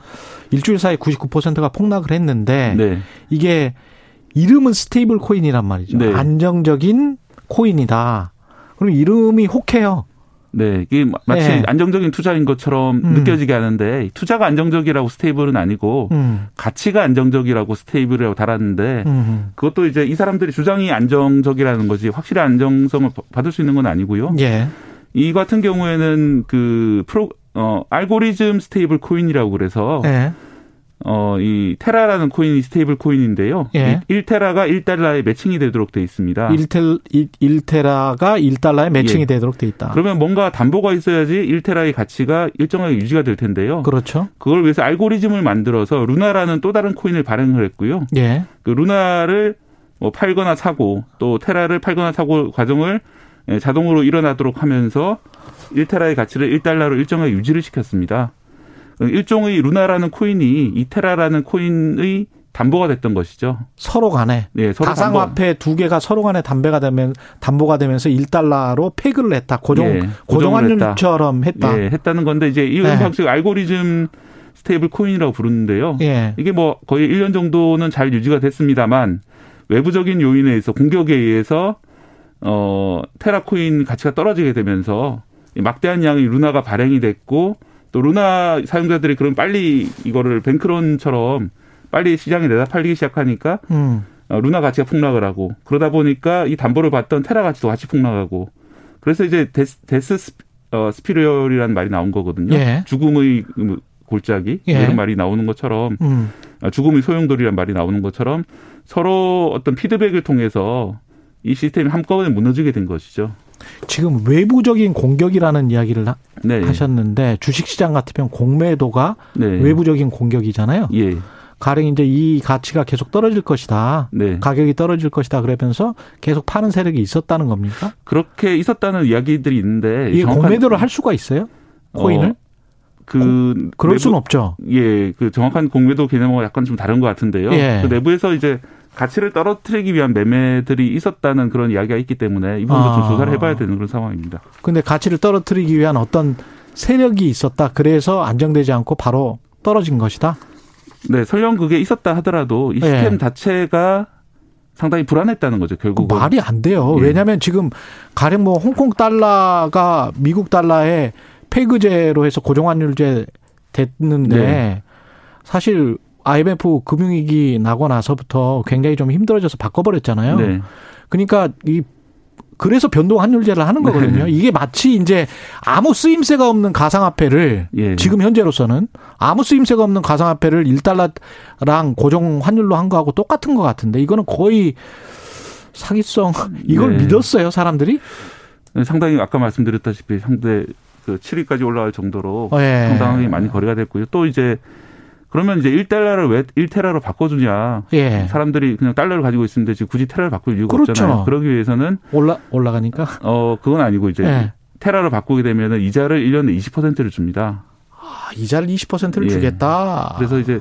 일주일 사이 99%가 폭락을 했는데 네. 이게 이름은 stable coin이란 말이죠. 네. 안정적인 코인이다. 그럼 이름이 혹해요. 네, 이게 마치 네. 안정적인 투자인 것처럼 음. 느껴지게 하는데 투자가 안정적이라고 stable은 아니고 음, 가치가 안정적이라고 stable이라고 달았는데 음, 그것도 이제 이 사람들이 주장이 안정적이라는 거지 확실히 안정성을 받을 수 있는 건 아니고요. 예, 이 같은 경우에는 그 프로 어 알고리즘 stable coin이라고 그래서 예, 어 이 테라라는 코인이 stable coin인데요. 예. 1테라가 1달러에 매칭이 되도록 돼 있습니다. 1텔, 1테라가 1달러에 매칭이 예. 되도록 돼 있다. 그러면 뭔가 담보가 있어야지 1테라의 가치가 일정하게 유지가 될 텐데요. 그렇죠. 그걸 위해서 알고리즘을 만들어서 루나라는 또 다른 코인을 발행을 했고요. 예. 그 루나를 뭐 팔거나 사고 또 테라를 팔거나 사고 과정을 예, 자동으로 일어나도록 하면서 1테라의 가치를 1달러로 일정하게 유지를 시켰습니다. 일종의 루나라는 코인이 이 테라라는 코인의 담보가 됐던 것이죠. 서로 간에 네, 서로 가상화폐 두 개가 서로 간에 담배가 되면 담보가 되면서 1달러로 peg를 했다. 고정 예, 고정 고정을 했다. 환율처럼 했다. 예, 했다는 건데 이제 이 네. 방식 알고리즘 stable coin이라고 부르는데요. 예. 이게 뭐 거의 1년 정도는 잘 유지가 됐습니다만 외부적인 요인에 의해서 공격에 의해서 어 테라코인 가치가 떨어지게 되면서 이 막대한 양의 루나가 발행이 됐고 또 루나 사용자들이 그럼 빨리 이거를 bank run처럼 빨리 시장에 내다 팔리기 시작하니까 음. 어, 루나 가치가 폭락을 하고 그러다 보니까 이 담보를 받던 테라 가치도 같이 폭락하고 그래서 이제 death, death spi, 어, spiral이라는 말이 나온 거거든요. 예. 죽음의 골짜기 예. 이런 말이 나오는 것처럼 음. 아, 죽음의 소용돌이란 말이 나오는 것처럼 서로 어떤 피드백을 통해서 이 시스템이 한꺼번에 무너지게 된 것이죠. 지금 외부적인 공격이라는 이야기를 하- 네. 하셨는데 주식시장 같으면 공매도가 네. 외부적인 공격이잖아요. 예. 가령 이제 이 가치가 계속 떨어질 것이다. 네. 가격이 떨어질 것이다. 그러면서 계속 파는 세력이 있었다는 겁니까? 그렇게 있었다는 이야기들이 있는데 정확한- 공매도를 할 수가 있어요? 코인을? 어, 그 그럴 내부- 수는 없죠. 예, 그 정확한 공매도 개념하고 약간 좀 다른 것 같은데요. 예. 그 내부에서 이제 가치를 떨어뜨리기 위한 매매들이 있었다는 그런 이야기가 있기 때문에 이 부분도 좀 아. 조사를 해봐야 되는 그런 상황입니다. 근데 가치를 떨어뜨리기 위한 어떤 세력이 있었다. 그래서 안정되지 않고 바로 떨어진 것이다. 네, 설령 그게 있었다 하더라도 이 예. 시스템 자체가 상당히 불안했다는 거죠, 그 결국은. 말이 안 돼요. 예. 왜냐하면 지금 가령 뭐 홍콩 달러가 미국 달러에 페그제로 해서 고정환율제 됐는데 네. 사실 IMF 금융위기 나고 나서부터 굉장히 좀 힘들어져서 바꿔버렸잖아요. 네. 그러니까 이 그래서 변동 환율제를 하는 거거든요. 이게 마치 이제 아무 쓰임새가 없는 가상화폐를 예. 지금 현재로서는 아무 쓰임새가 없는 가상화폐를 1달러랑 고정 환율로 한 거하고 똑같은 것 같은데 이거는 거의 사기성 이걸 네. 믿었어요 사람들이? 상당히 아까 말씀드렸다시피 상대 그 7위까지 올라갈 정도로 예. 상당히 많이 거래가 됐고요. 또 이제 그러면 이제 1달러를 왜 1테라로 바꿔주냐. 예. 사람들이 그냥 달러를 가지고 있는데 지금 굳이 테라를 바꿀 이유가 그렇죠. 없잖아요. 그러기 위해서는 올라 올라가니까 어 그건 아니고 이제 예. 테라를 바꾸게 되면은 이자를 1년에 20%를 줍니다. 아, 이자를 20%를 예. 주겠다. 그래서 이제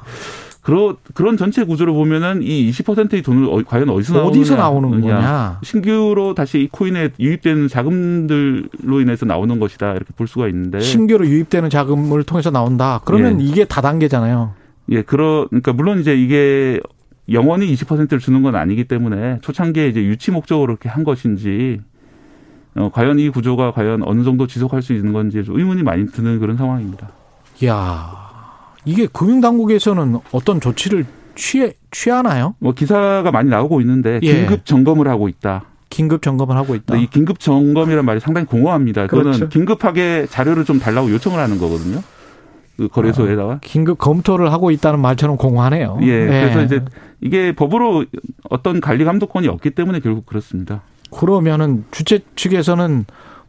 그런 그런 전체 구조를 보면은 이 20%의 돈을 어- 과연 어디서 나오느냐. 어디서 나오는 거냐? 신규로 다시 이 코인에 유입되는 자금들로 인해서 나오는 것이다 이렇게 볼 수가 있는데 신규로 유입되는 자금을 통해서 나온다. 그러면 예. 이게 다단계잖아요. 예 그러 그러니까 물론 이제 이게 영원히 20%를 주는 건 아니기 때문에 초창기에 이제 유치 목적으로 이렇게 한 것인지 어, 과연 이 구조가 과연 어느 정도 지속할 수 있는 건지 좀 의문이 많이 드는 그런 상황입니다. 이야, 이게 금융당국에서는 어떤 조치를 취해, 취하나요? 뭐 기사가 많이 나오고 있는데 예. 긴급 점검을 하고 있다. 긴급 점검을 하고 있다. 이 긴급 점검이라는 말이 상당히 공허합니다. 그거는 그렇죠. 긴급하게 자료를 좀 달라고 요청을 하는 거거든요. 그 거래소에다가. 긴급 검토를 하고 있다는 말처럼 공허하네요. 예. 네. 그래서 이제 이게 법으로 어떤 관리 감독권이 없기 때문에 결국 그렇습니다. 그러면은 주최 측에서는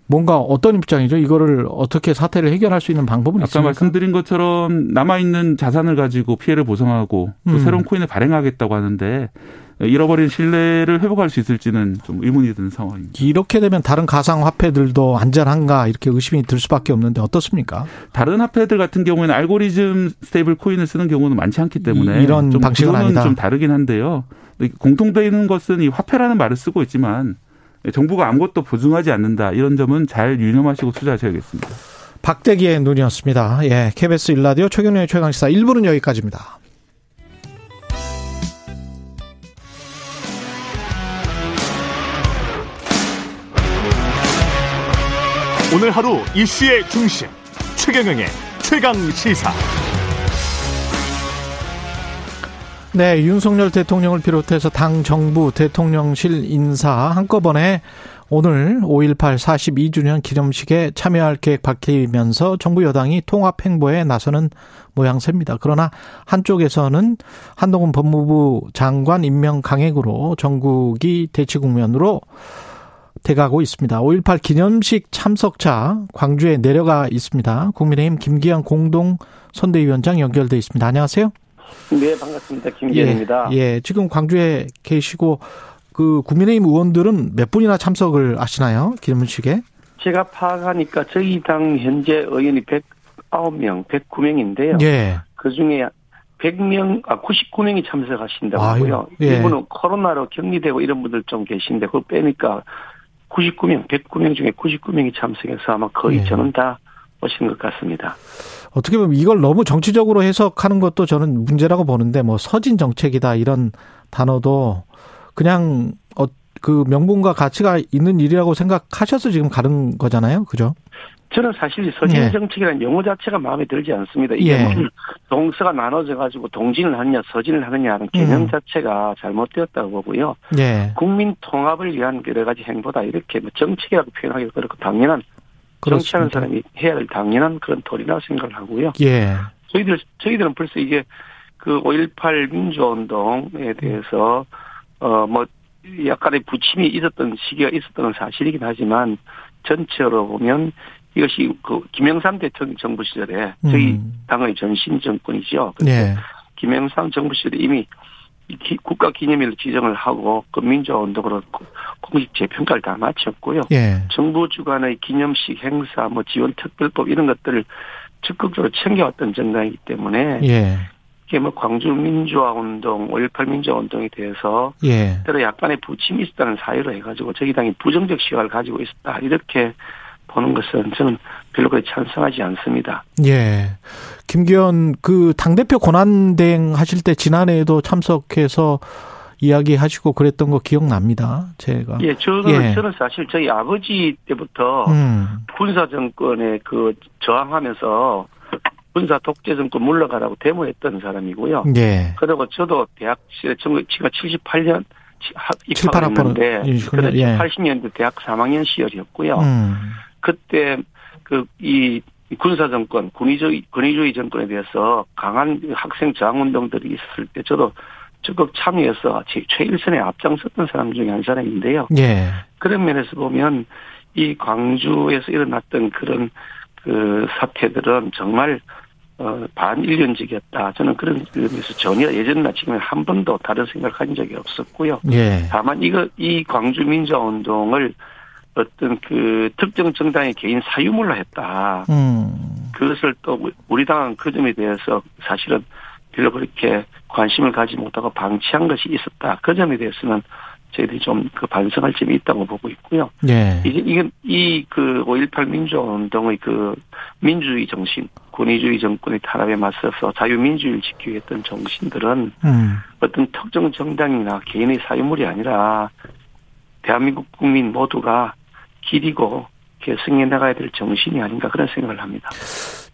뭔가 어떤 입장이죠? 이거를 어떻게 사태를 해결할 수 있는 방법은 아까 있습니까? 말씀드린 것처럼 남아 있는 자산을 가지고 피해를 보상하고 또 음. 새로운 코인을 발행하겠다고 하는데 잃어버린 신뢰를 회복할 수 있을지는 좀 의문이 드는 상황입니다. 이렇게 되면 다른 가상 화폐들도 안전한가 이렇게 의심이 들 수밖에 없는데 어떻습니까? 다른 화폐들 같은 경우에는 알고리즘 stable coin을 쓰는 경우는 많지 않기 때문에 이- 좀 방식은 아니다. 좀 다르긴 한데요. 있는 것은 이 화폐라는 말을 쓰고 있지만 정부가 아무것도 보증하지 않는다 이런 점은 잘 유념하시고 투자하셔야겠습니다. 박대기의 눈이었습니다. 예, KBS 일라디오 최경련의 최강시사 1부는 여기까지입니다. 오늘 하루 이슈의 중심 최경영의 최강 시사. 네, 윤석열 대통령을 비롯해서 당 정부 대통령실 인사 한꺼번에 오늘 5.18 42주년 기념식에 참여할 계획 밝히면서 정부 여당이 통합 행보에 나서는 모양새입니다. 그러나 한쪽에서는 한동훈 법무부 장관 임명 강행으로 전국이 대치 국면으로 돼가고 있습니다. 5.18 기념식 참석자 광주에 내려가 있습니다. 국민의힘 김기현 공동 선대위원장 연결돼 있습니다. 안녕하세요. 네, 반갑습니다. 김기현입니다. 예, 예, 지금 광주에 계시고 그 국민의힘 의원들은 몇 분이나 참석을 하시나요? 기념식에? 제가 파악하니까 저희 당 현재 의원이 99명, 109명인데요. 예. 그 중에 100명, 아, 99명이 참석하신다고 하고요. 예. 이분은 코로나로 격리되고 이런 분들 좀 계신데, 그거 빼니까 99명, 109명 중에 99명이 참석해서 아마 거의 예. 저는 다 오신 것 같습니다. 어떻게 보면 이걸 너무 정치적으로 해석하는 것도 저는 문제라고 보는데 뭐 서진 정책이다 이런 단어도 그냥 어, 그 명분과 가치가 있는 일이라고 생각하셔서 지금 가는 거잖아요. 그죠? 저는 사실 서진 예. 정책이라는 용어 자체가 마음에 들지 않습니다. 이게 예. 뭐 동서가 나눠져 가지고 동진을 하느냐 서진을 하느냐는 개념 음. 자체가 잘못되었다고 보고요. 예. 국민 통합을 위한 여러 가지 행보다 이렇게 뭐 정책이라고 표현하기도 그렇고 당연한 정치하는 그렇습니다. 사람이 해야 할 당연한 그런 도리라고 생각을 하고요. 예. 저희들 저희들은 벌써 이게 그 5.18 민주운동에 대해서 어 뭐 약간의 부침이 있었던 시기가 있었던 건 사실이긴 하지만 전체로 보면 이것이 그 김영삼 대통령 정부 시절에 저희 음. 당의 전신 정권이죠. 예. 김영삼 정부 시절에 이미 국가 기념일을 지정을 하고 그 민주화 운동으로 고- 공식 재평가를 다 마쳤고요. 예. 정부 주관의 기념식 행사, 뭐 지원 특별법 이런 것들을 적극적으로 챙겨왔던 정당이기 때문에 예. 이게 뭐 광주 민주화 운동, 5.18 민주화 운동에 대해서 예. 때로 약간의 부침이 있었다는 사유로 해가지고 저희 당이 부정적 시각을 가지고 있었다 이렇게 보는 것은 저는 별로 그렇게 찬성하지 않습니다. 예. 김기현 그 당대표 권한대행 하실 때 지난해에도 참석해서 이야기하시고 그랬던 거 기억납니다. 제가. 예, 저는 예. 저는 사실 저희 아버지 때부터 음. 군사 정권에 그 저항하면서 군사 독재 정권 물러가라고 데모했던 사람이고요. 예. 그리고 저도 대학 시절 제가 78년 78 학번은 입학했는데. 그래서 예. 80년대 대학 3학년 시절이었고요. 음. 그때 그 이 군사 정권, 군의주의 군의주의 정권에 대해서 강한 학생 저항 운동들이 있었을 때 저도 적극 참여해서 제 최일선에 앞장섰던 사람 중에 한 사람인데요. 예. 그런 면에서 보면 이 광주에서 일어났던 그런 그 사태들은 정말 어, 반일륜적이었다. 저는 그런 의미에서 전혀 예전이나 지금 한 번도 다른 생각한 적이 없었고요. 예. 다만 이거 이 광주 민주화 운동을 어떤 그 특정 정당의 개인 사유물로 했다. 음. 그것을 또 우리 당은 그 점에 대해서 사실은 별로 그렇게 관심을 가지 못하고 방치한 것이 있었다. 그 점에 대해서는 저희들이 좀 그 반성할 점이 있다고 보고 있고요. 예. 이게 이게 이그 5.18 민주화 운동의 그 민주주의 정신, 권위주의 정권의 탄압에 맞서서 자유민주주의를 지키기 했던 정신들은 음. 어떤 특정 정당이나 개인의 사유물이 아니라 대한민국 국민 모두가 기리고 계승해 나가야 될 정신이 아닌가 그런 생각을 합니다.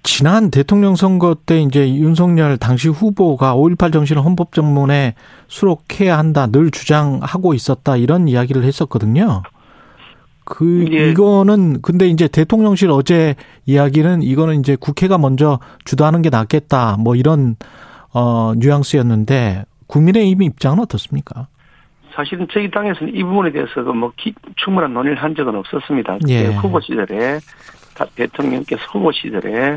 지난 대통령 선거 때 이제 윤석열 당시 후보가 5.18 정신을 헌법정문에 수록해야 한다 늘 주장하고 있었다 이런 이야기를 했었거든요. 그 예. 이거는 근데 이제 대통령실 어제 이야기는 이거는 이제 국회가 먼저 주도하는 게 낫겠다 뭐 이런 어 뉘앙스였는데 국민의 힘 입장은 어떻습니까? 사실은 저희 당에서는 이 부분에 대해서 뭐 기- 충분한 논의를 한 적은 없었습니다. 예. 그 후보 시절에 다- 대통령께서 후보 시절에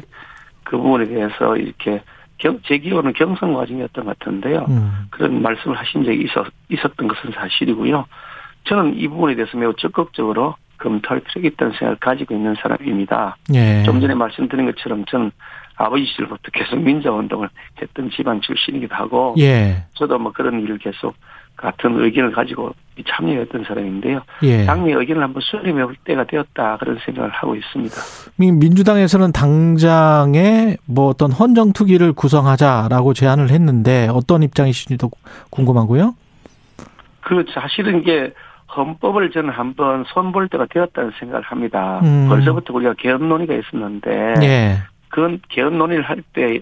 그 부분에 대해서 이렇게 경, 제 기호는 경선 과정이었던 것 같은데요. 음. 그런 말씀을 하신 적이 있었, 있었던 것은 사실이고요. 저는 이 부분에 대해서 매우 적극적으로 검토할 필요가 있다는 생각을 가지고 있는 사람입니다. 예. 좀 전에 말씀드린 것처럼 저는 아버지 시절부터 계속 민주화운동을 했던 집안 출신이기도 하고 예. 저도 뭐 그런 일을 계속 같은 의견을 가지고 참여했던 사람인데요. 예. 당내 의견을 한번 수렴해 볼 때가 되었다 그런 생각을 하고 있습니다. 민주당에서는 당장에 뭐 어떤 헌정 투기를 구성하자라고 제안을 했는데 어떤 입장이신지도 궁금하고요. 그 사실은 이게 헌법을 저는 한번 손볼 때가 되었다는 생각을 합니다. 음. 벌써부터 우리가 개헌 논의가 있었는데 예. 그건 개헌 논의를 할때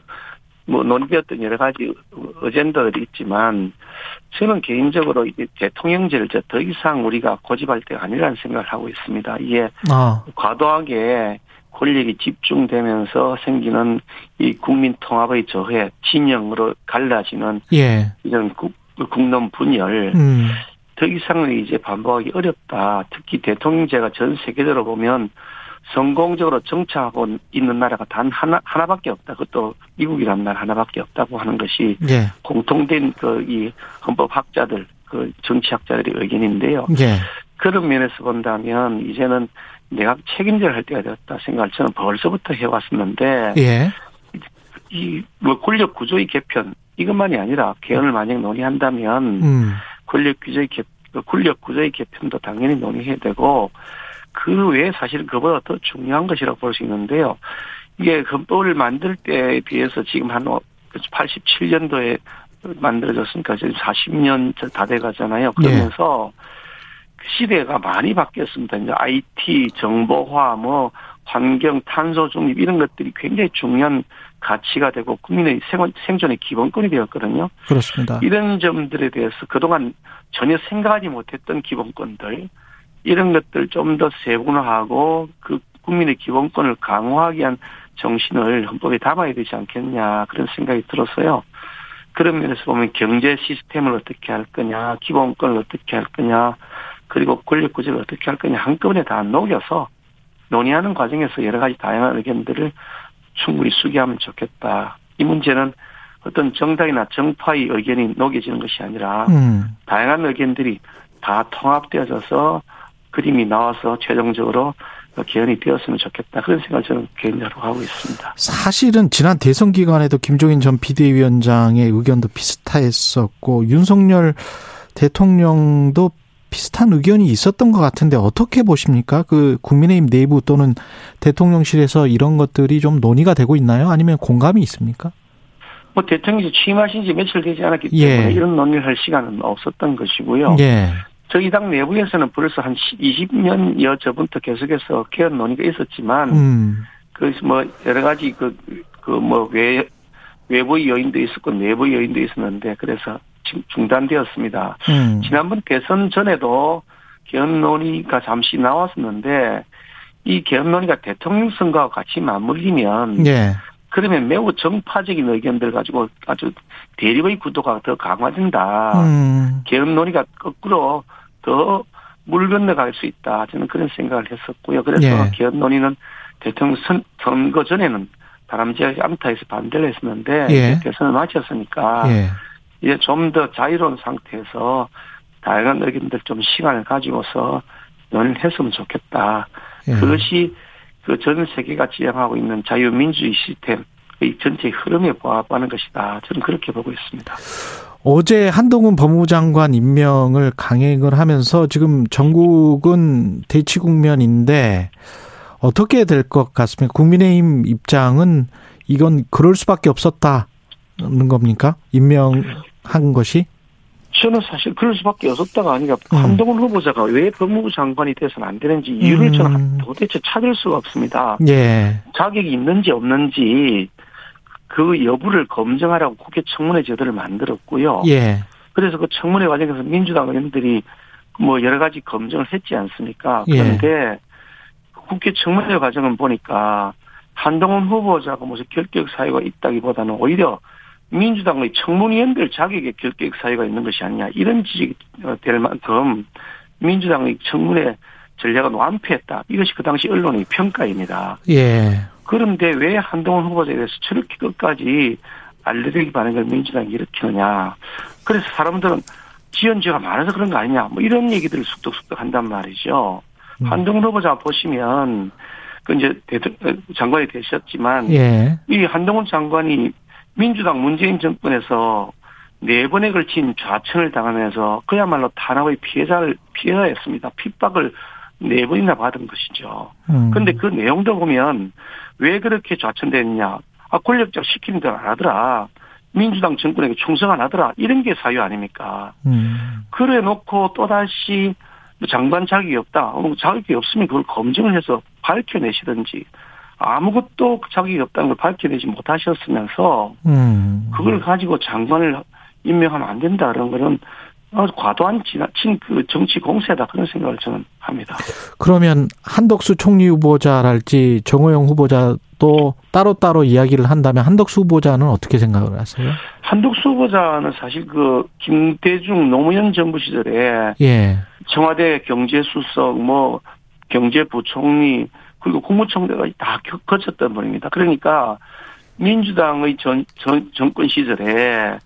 뭐 논의되었던 여러 가지 어젠더들이 있지만 저는 개인적으로 이제 대통령제를 저더 이상 우리가 고집할 때가 아니라는 생각을 하고 있습니다. 이게 아, 과도하게 권력이 집중되면서 생기는 이 국민 통합의 저해, 진영으로 갈라지는 예. 이런 국, 국론 분열, 음. 더 이상은 이제 반복하기 어렵다. 특히 대통령제가 전 세계적으로 보면 성공적으로 정착하고 있는 나라가 단 하나, 하나밖에 없다. 그것도 미국이라는 나라 하나밖에 없다고 하는 것이 예. 공통된 그 이 헌법학자들, 그 정치학자들의 의견인데요. 예. 그런 면에서 본다면 이제는 내각 책임자를 할 때가 되었다 생각을 저는 벌써부터 해왔었는데 예. 이뭐 권력 구조의 개편 이것만이 아니라 개헌을 만약 논의한다면 음. 권력 구조의 개 권력 구조의 개편도 당연히 논의해야 되고 그 외에 사실은 그보다 더 중요한 것이라고 볼 수 있는데요. 이게 헌법을 만들 때에 비해서 지금 한 87년도에 만들어졌으니까 지금 40년 다 돼가잖아요. 그러면서 시대가 많이 바뀌었습니다. 이제 IT, 정보화, 뭐 환경, 탄소 중립 이런 것들이 굉장히 중요한 가치가 되고 국민의 생, 생존의 기본권이 되었거든요. 그렇습니다. 이런 점들에 대해서 그동안 전혀 생각하지 못했던 기본권들 이런 것들 좀 더 세분화하고 그 국민의 기본권을 강화하기 위한 정신을 헌법에 담아야 되지 않겠냐 그런 생각이 들었어요. 그런 면에서 보면 경제 시스템을 어떻게 할 거냐, 기본권을 어떻게 할 거냐, 그리고 권력 구조를 어떻게 할 거냐 한꺼번에 다 녹여서 논의하는 과정에서 여러 가지 다양한 의견들을 충분히 수기하면 좋겠다. 이 문제는 어떤 정당이나 정파의 의견이 녹여지는 것이 아니라 음. 다양한 의견들이 다 통합되어져서 그림이 나와서 최종적으로 개헌이 되었으면 좋겠다. 그런 생각을 저는 개인적으로 하고 있습니다. 사실은 지난 대선 기간에도 김종인 전 비대위원장의 의견도 비슷했었고 윤석열 대통령도 비슷한 의견이 있었던 것 같은데 어떻게 보십니까? 그 국민의힘 내부 또는 대통령실에서 이런 것들이 좀 논의가 되고 있나요? 아니면 공감이 있습니까? 뭐 대통령이 취임하신 지 며칠 되지 않았기 예. 때문에 이런 논의를 할 시간은 없었던 것이고요. 예. 저희 당 내부에서는 벌써 한 20년여 전부터 계속해서 개헌 논의가 있었지만 음. 그래서 뭐 여러 가지 그 그 뭐 외 외부의 요인도 있었고 내부의 요인도 있었는데 그래서 중단되었습니다. 음. 지난번 대선 전에도 개헌 논의가 잠시 나왔었는데 이 개헌 논의가 대통령 선거와 같이 맞물리면 예. 그러면 매우 정파적인 의견들 가지고 아주 대립의 구도가 더 강화된다. 음. 개헌 논의가 거꾸로 더 물 건너갈 수 있다. 저는 그런 생각을 했었고요. 그래서 예. 개헌 논의는 대통령 선, 선거 전에는 바람직하지 않다 해서 반대를 했었는데 예. 대선을 마쳤으니까 예. 이제 좀 더 자유로운 상태에서 다양한 의견들 좀 시간을 가지고서 논의를 했으면 좋겠다. 예. 그것이 그 전 세계가 지향하고 있는 자유민주주의 시스템의 전체 흐름에 부합하는 것이다. 저는 그렇게 보고 있습니다. 어제 한동훈 법무부 장관 임명을 강행을 하면서 지금 전국은 대치 국면인데 어떻게 될 것 같습니까? 국민의힘 입장은 이건 그럴 수밖에 없었다는 겁니까? 임명한 것이? 저는 사실 그럴 수밖에 없었다가 아니라 음. 한동훈 후보자가 왜 법무부 장관이 돼서는 안 되는지 이유를 음. 저는 도대체 찾을 수가 없습니다. 예. 자격이 있는지 없는지 그 여부를 검증하라고 국회 청문회 제도를 만들었고요. 예. 그래서 그 청문회 과정에서 민주당 의원들이 뭐 여러 가지 검증을 했지 않습니까? 예. 그런데 국회 청문회 과정을 보니까 한동훈 후보자가 무슨 결격 사유가 있다기보다는 오히려 민주당의 청문위원들 자격에 결격 사유가 있는 것이 아니냐 이런 지적이 될 만큼 민주당의 청문회 전략은 완패했다. 이것이 그 당시 언론의 평가입니다. 예. 그런데 왜 한동훈 후보자에 대해서 저렇게 끝까지 알레르기 반응을 민주당이 일으키느냐. 그래서 사람들은 지연지가 많아서 그런 거 아니냐. 뭐 이런 얘기들을 쑥덕쑥덕 한단 말이죠. 음. 한동훈 후보자 보시면 그 이제 대통 장관이 되셨지만 예. 이 한동훈 장관이 민주당 문재인 정권에서 네 번에 걸친 좌천을 당하면서 그야말로 탄압의 피해자를 피해자였습니다. 핍박을 네 번이나 받은 것이죠. 음. 근데 그 내용도 보면 왜 그렇게 좌천됐냐. 아, 권력자 시키는 대로 안 하더라. 민주당 정권에게 충성 안 하더라. 이런 게 사유 아닙니까? 음. 그래 놓고 또 다시 뭐 장관 자격이 없다. 어, 자격이 없으면 그걸 검증을 해서 밝혀내시든지 아무것도 자격이 없다는 걸 밝혀내지 못하셨으면서 음. 그걸 가지고 장관을 임명하면 안 된다. 그런 거는 아주 과도한 지나친 그 정치 공세다. 그런 생각을 저는 합니다. 그러면 한덕수 총리 후보자랄지 정호영 후보자도 따로따로 이야기를 한다면 한덕수 후보자는 어떻게 생각을 하세요? 한덕수 후보자는 사실 그 김대중 노무현 정부 시절에 예. 청와대 경제수석, 뭐 경제부총리 그리고 국무총리가 다 겨- 거쳤던 분입니다. 그러니까 민주당의 전, 전 정권 시절에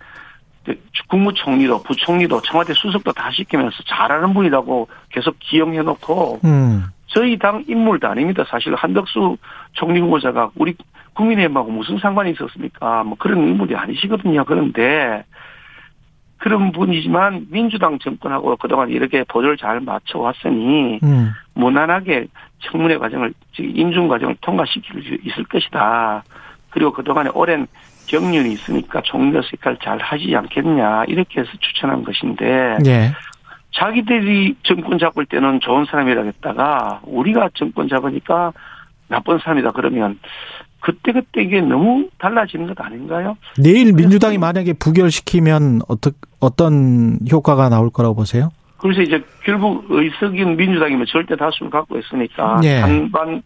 국무총리도 부총리도 청와대 수석도 다 시키면서 잘하는 분이라고 계속 기용해놓고 음. 저희 당 인물도 아닙니다. 사실 한덕수 총리 후보자가 우리 국민의힘하고 무슨 상관이 있었습니까? 뭐 그런 인물이 아니시거든요. 그런데 그런 분이지만 민주당 정권하고 그동안 이렇게 보조를 잘 맞춰왔으니 음. 무난하게 청문회 과정을 즉 인준 과정을 통과시킬 수 있을 것이다. 그리고 그동안에 오랜 경륜이 있으니까 총리로서 역할을 잘 하지 않겠냐 이렇게 해서 추천한 것인데 예. 자기들이 정권 잡을 때는 좋은 사람이라 했다가 우리가 정권 잡으니까 나쁜 사람이다 그러면 그때 그때 이게 너무 달라지는 것 아닌가요? 내일 민주당이 만약에 부결시키면 어떻 어떤 효과가 나올 거라고 보세요? 그래서 이제 결국 의석인 민주당이면 절대 다수를 갖고 있으니까 예. 한반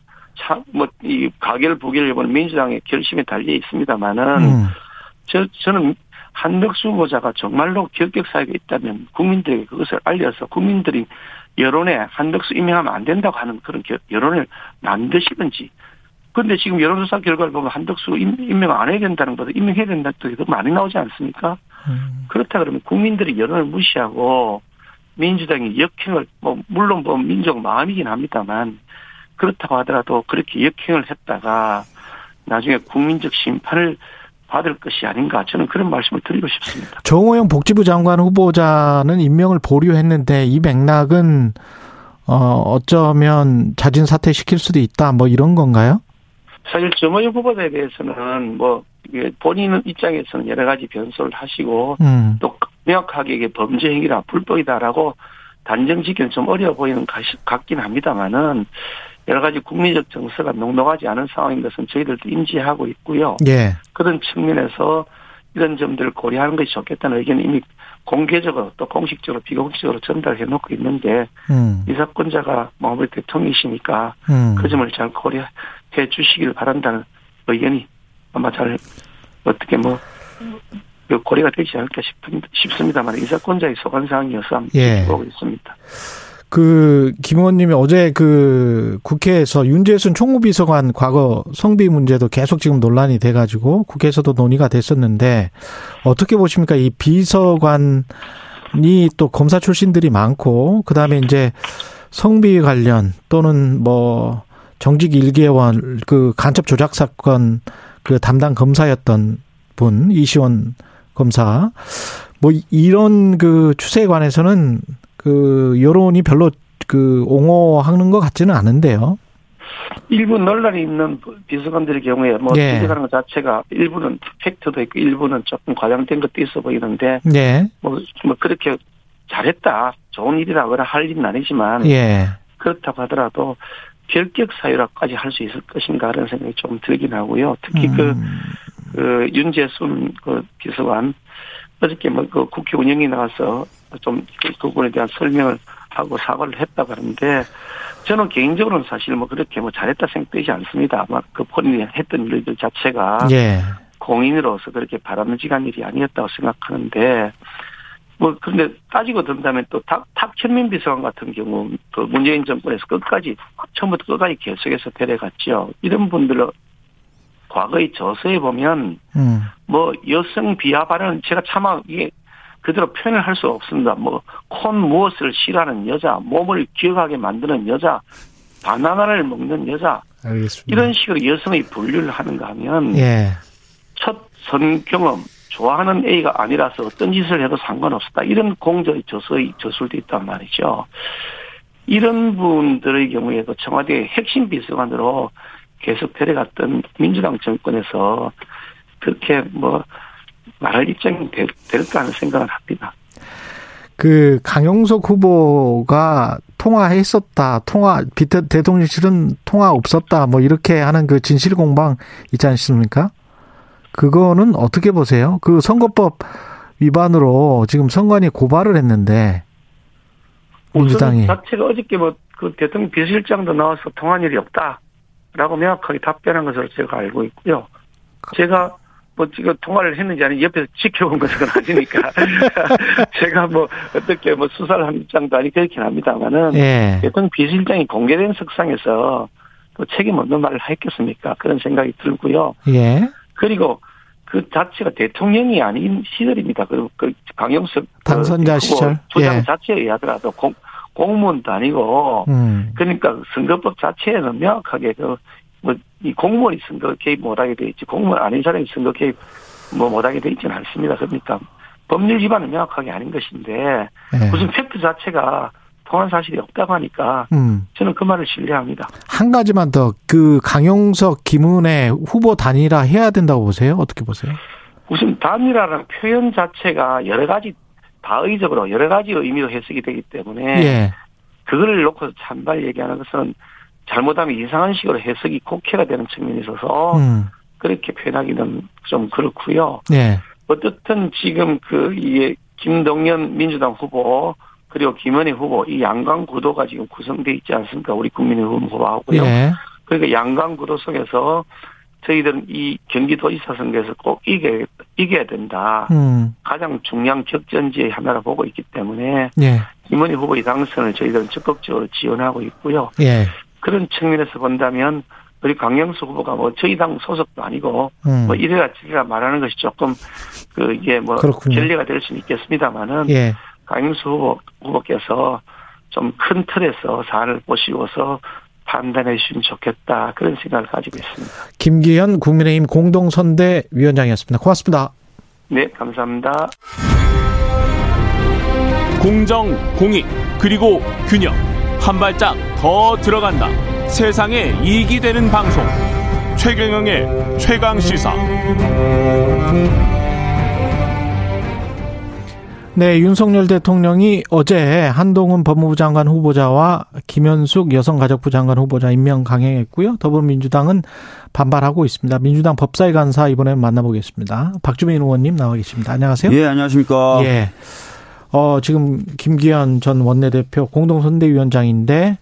뭐이 가결 부결 여부는 민주당의 결심에 달려 있습니다만은 음. 저 저는 한덕수 후보자가 정말로 결격 사유가 있다면 국민들에게 그것을 알려서 국민들이 여론에 한덕수 임명하면 안 된다고 하는 그런 겨- 여론을 만드시든지. 근데 지금 여론조사 결과를 보면 한덕수 임- 임명 안 해야 된다는 것보다 임명해야 된다는 뜻이 더 많이 나오지 않습니까? 음. 그렇다 그러면 국민들이 여론을 무시하고 민주당이 역행을 뭐 물론 뭐 민족 마음이긴 합니다만 그렇다고 하더라도 그렇게 역행을 했다가 나중에 국민적 심판을 받을 것이 아닌가 저는 그런 말씀을 드리고 싶습니다. 정호영 복지부 장관 후보자는 임명을 보류했는데 이 맥락은 어 어쩌면 자진 사퇴 시킬 수도 있다 뭐 이런 건가요? 사실 정호영 후보자에 대해서는 뭐 본인 입장에서는 여러 가지 변소를 하시고 음. 또 명확하게 이게 범죄 행위라 불법이다라고 단정 짓기는 좀 어려워 보이는 것 같긴 합니다만은 여러 가지 국민적 정서가 녹록하지 않은 상황인 것은 저희들도 인지하고 있고요. 예. 그런 측면에서 이런 점들을 고려하는 것이 좋겠다는 의견을 이미 공개적으로 또 공식적으로 비공식적으로 전달해 놓고 있는데 음. 이 사건자가 마무리 대통령이시니까 음. 그 점을 잘 고려해 주시길 바란다는 의견이 아마 잘 어떻게 뭐 그 고려가 되지 않을까 싶습니다만 이 사건자의 소관 사항이어서 한번 예. 지켜보고 있습니다. 그, 김 의원님이 어제 그 국회에서 윤재순 총무비서관 과거 성비 문제도 계속 지금 논란이 돼가지고 국회에서도 논의가 됐었는데 어떻게 보십니까? 이 비서관이 또 검사 출신들이 많고 그 다음에 이제 성비 관련 또는 뭐 정직 1개월 그 간첩 조작 사건 그 담당 검사였던 분 이시원 검사 뭐 이런 그 추세에 관해서는 그 여론이 별로 그 옹호하는 것 같지는 않은데요. 일부 논란이 있는 비서관들의 경우에 뭐 예. 비서관하는 것 자체가 일부는 팩트도 있고 일부는 조금 과장된 것도 있어 보이는데 네. 뭐, 뭐 그렇게 잘했다 좋은 일이라거나 할 일은 아니지만 예. 그렇다고 하더라도 결격 사유라까지 할 수 있을 것인가 하는 생각이 좀 들긴 하고요. 특히 그, 음. 그 윤재순 그 비서관 어저께 뭐 그 국회 운영이 나와서 좀 그 부분에 대한 설명을 하고 사과를 했다고 하는데 저는 개인적으로는 사실 뭐 그렇게 뭐 잘했다 생각되지 않습니다. 아마 그 본인이 했던 일들 자체가 예. 공인으로서 그렇게 바람직한 일이 아니었다고 생각하는데 뭐 그런데 따지고 든다면 또 탁, 탁현민 비서관 같은 경우 그 문재인 정권에서 끝까지 처음부터 끝까지 계속해서 데려갔죠. 이런 분들은 과거의 저서에 보면 음. 뭐 여성 비하 발언 제가 차마 이게 그대로 표현을 할 수 없습니다. 뭐 콘 무엇을 싫어하는 여자, 몸을 기억하게 만드는 여자, 바나나를 먹는 여자 알겠습니다. 이런 식으로 여성의 분류를 하는가 하면 예. 첫 선경험 좋아하는 A가 아니라서 어떤 짓을 해도 상관없었다. 이런 공저의 저서의 저술도 있단 말이죠. 이런 분들의 경우에도 청와대 핵심 비서관으로 계속 데려갔던 민주당 정권에서 그렇게 뭐 말할 입장이 될, 될까 하는 생각을 합니다. 그 강용석 후보가 통화했었다. 통화 비대 대통령실은 통화 없었다. 뭐 이렇게 하는 그 진실 공방 있지 않습니까? 그거는 어떻게 보세요? 그 선거법 위반으로 지금 선관위 고발을 했는데 민주당이 우선 자체가 어저께 뭐 그 대통령 비서실장도 나와서 통한 일이 없다 라고 명확하게 답변한 것으로 제가 알고 있고요. 제가 뭐 지금 통화를 했는지 아니 옆에서 지켜본 것은 아니니까 제가 뭐 어떻게 뭐 수사를 한 입장도 아니 그렇긴 합니다만은 예. 대통령 비서실장이 공개된 석상에서 또 책임 없는 말을 했겠습니까? 그런 생각이 들고요. 예. 그리고 그 자체가 대통령이 아닌 시절입니다. 그리고 그 강영석 당선자 그 시절 조장 예. 자체에 의하더라도 공, 공무원도 아니고 음. 그러니까 선거법 자체에는 명확하게 그 뭐 이 공무원이 선거 개입 못하게 돼 있지 공무원 아닌 사람이 선거 개입 뭐 못하게 돼 있지는 않습니다. 그러니까 법률 위반은 명확하게 아닌 것인데 예. 무슨 팩트 자체가 통한 사실이 없다고 하니까 음. 저는 그 말을 신뢰합니다. 한 가지만 더 그 강용석 김은혜 후보 단일화 해야 된다고 보세요? 어떻게 보세요? 무슨 단일화라는 표현 자체가 여러 가지 다의적으로 여러 가지 의미로 해석이 되기 때문에 예. 그거를 놓고 찬발 얘기하는 것은 잘못하면 이상한 식으로 해석이 곡해가 되는 측면이 있어서 음. 그렇게 표현하기는 좀 그렇고요. 예. 어떻든 지금 그 이게 김동연 민주당 후보 그리고 김은혜 후보 이 양강 구도가 지금 구성돼 있지 않습니까? 우리 국민의힘 후보하고요. 예. 그러니까 양강 구도 속에서 저희들은 이 경기도지사 선거에서 꼭 이겨, 이겨야 된다. 음. 가장 중요한 격전지의 하나로 보고 있기 때문에 예. 김은희 후보의 당선을 저희들은 적극적으로 지원하고 있고요. 예. 그런 측면에서 본다면 우리 강영수 후보가 뭐 저희 당 소속도 아니고 음. 뭐 이래라 저래라 말하는 것이 조금 그 이게 뭐 그렇군요. 전례가 될 수는 있겠습니다만은 예. 강영수 후보, 후보께서 좀 큰 틀에서 사안을 보시고서 판단해 주시면 좋겠다 그런 생각을 가지고 있습니다. 김기현 국민의힘 공동선대위원장이었습니다. 고맙습니다. 네, 감사합니다. 공정, 공익, 그리고 균형. 한 발짝 더 들어간다. 세상에 이익이 되는 방송. 최경영의 최강 시사. 네, 윤석열 대통령이 어제 한동훈 법무부 장관 후보자와 김현숙 여성가족부 장관 후보자 임명 강행했고요. 더불어민주당은 반발하고 있습니다. 민주당 법사위 간사 이번에 만나보겠습니다. 박주민 의원님 나와 계십니다. 안녕하세요. 예, 안녕하십니까. 예. 어, 지금 김기현 전 원내대표 공동선대위원장인데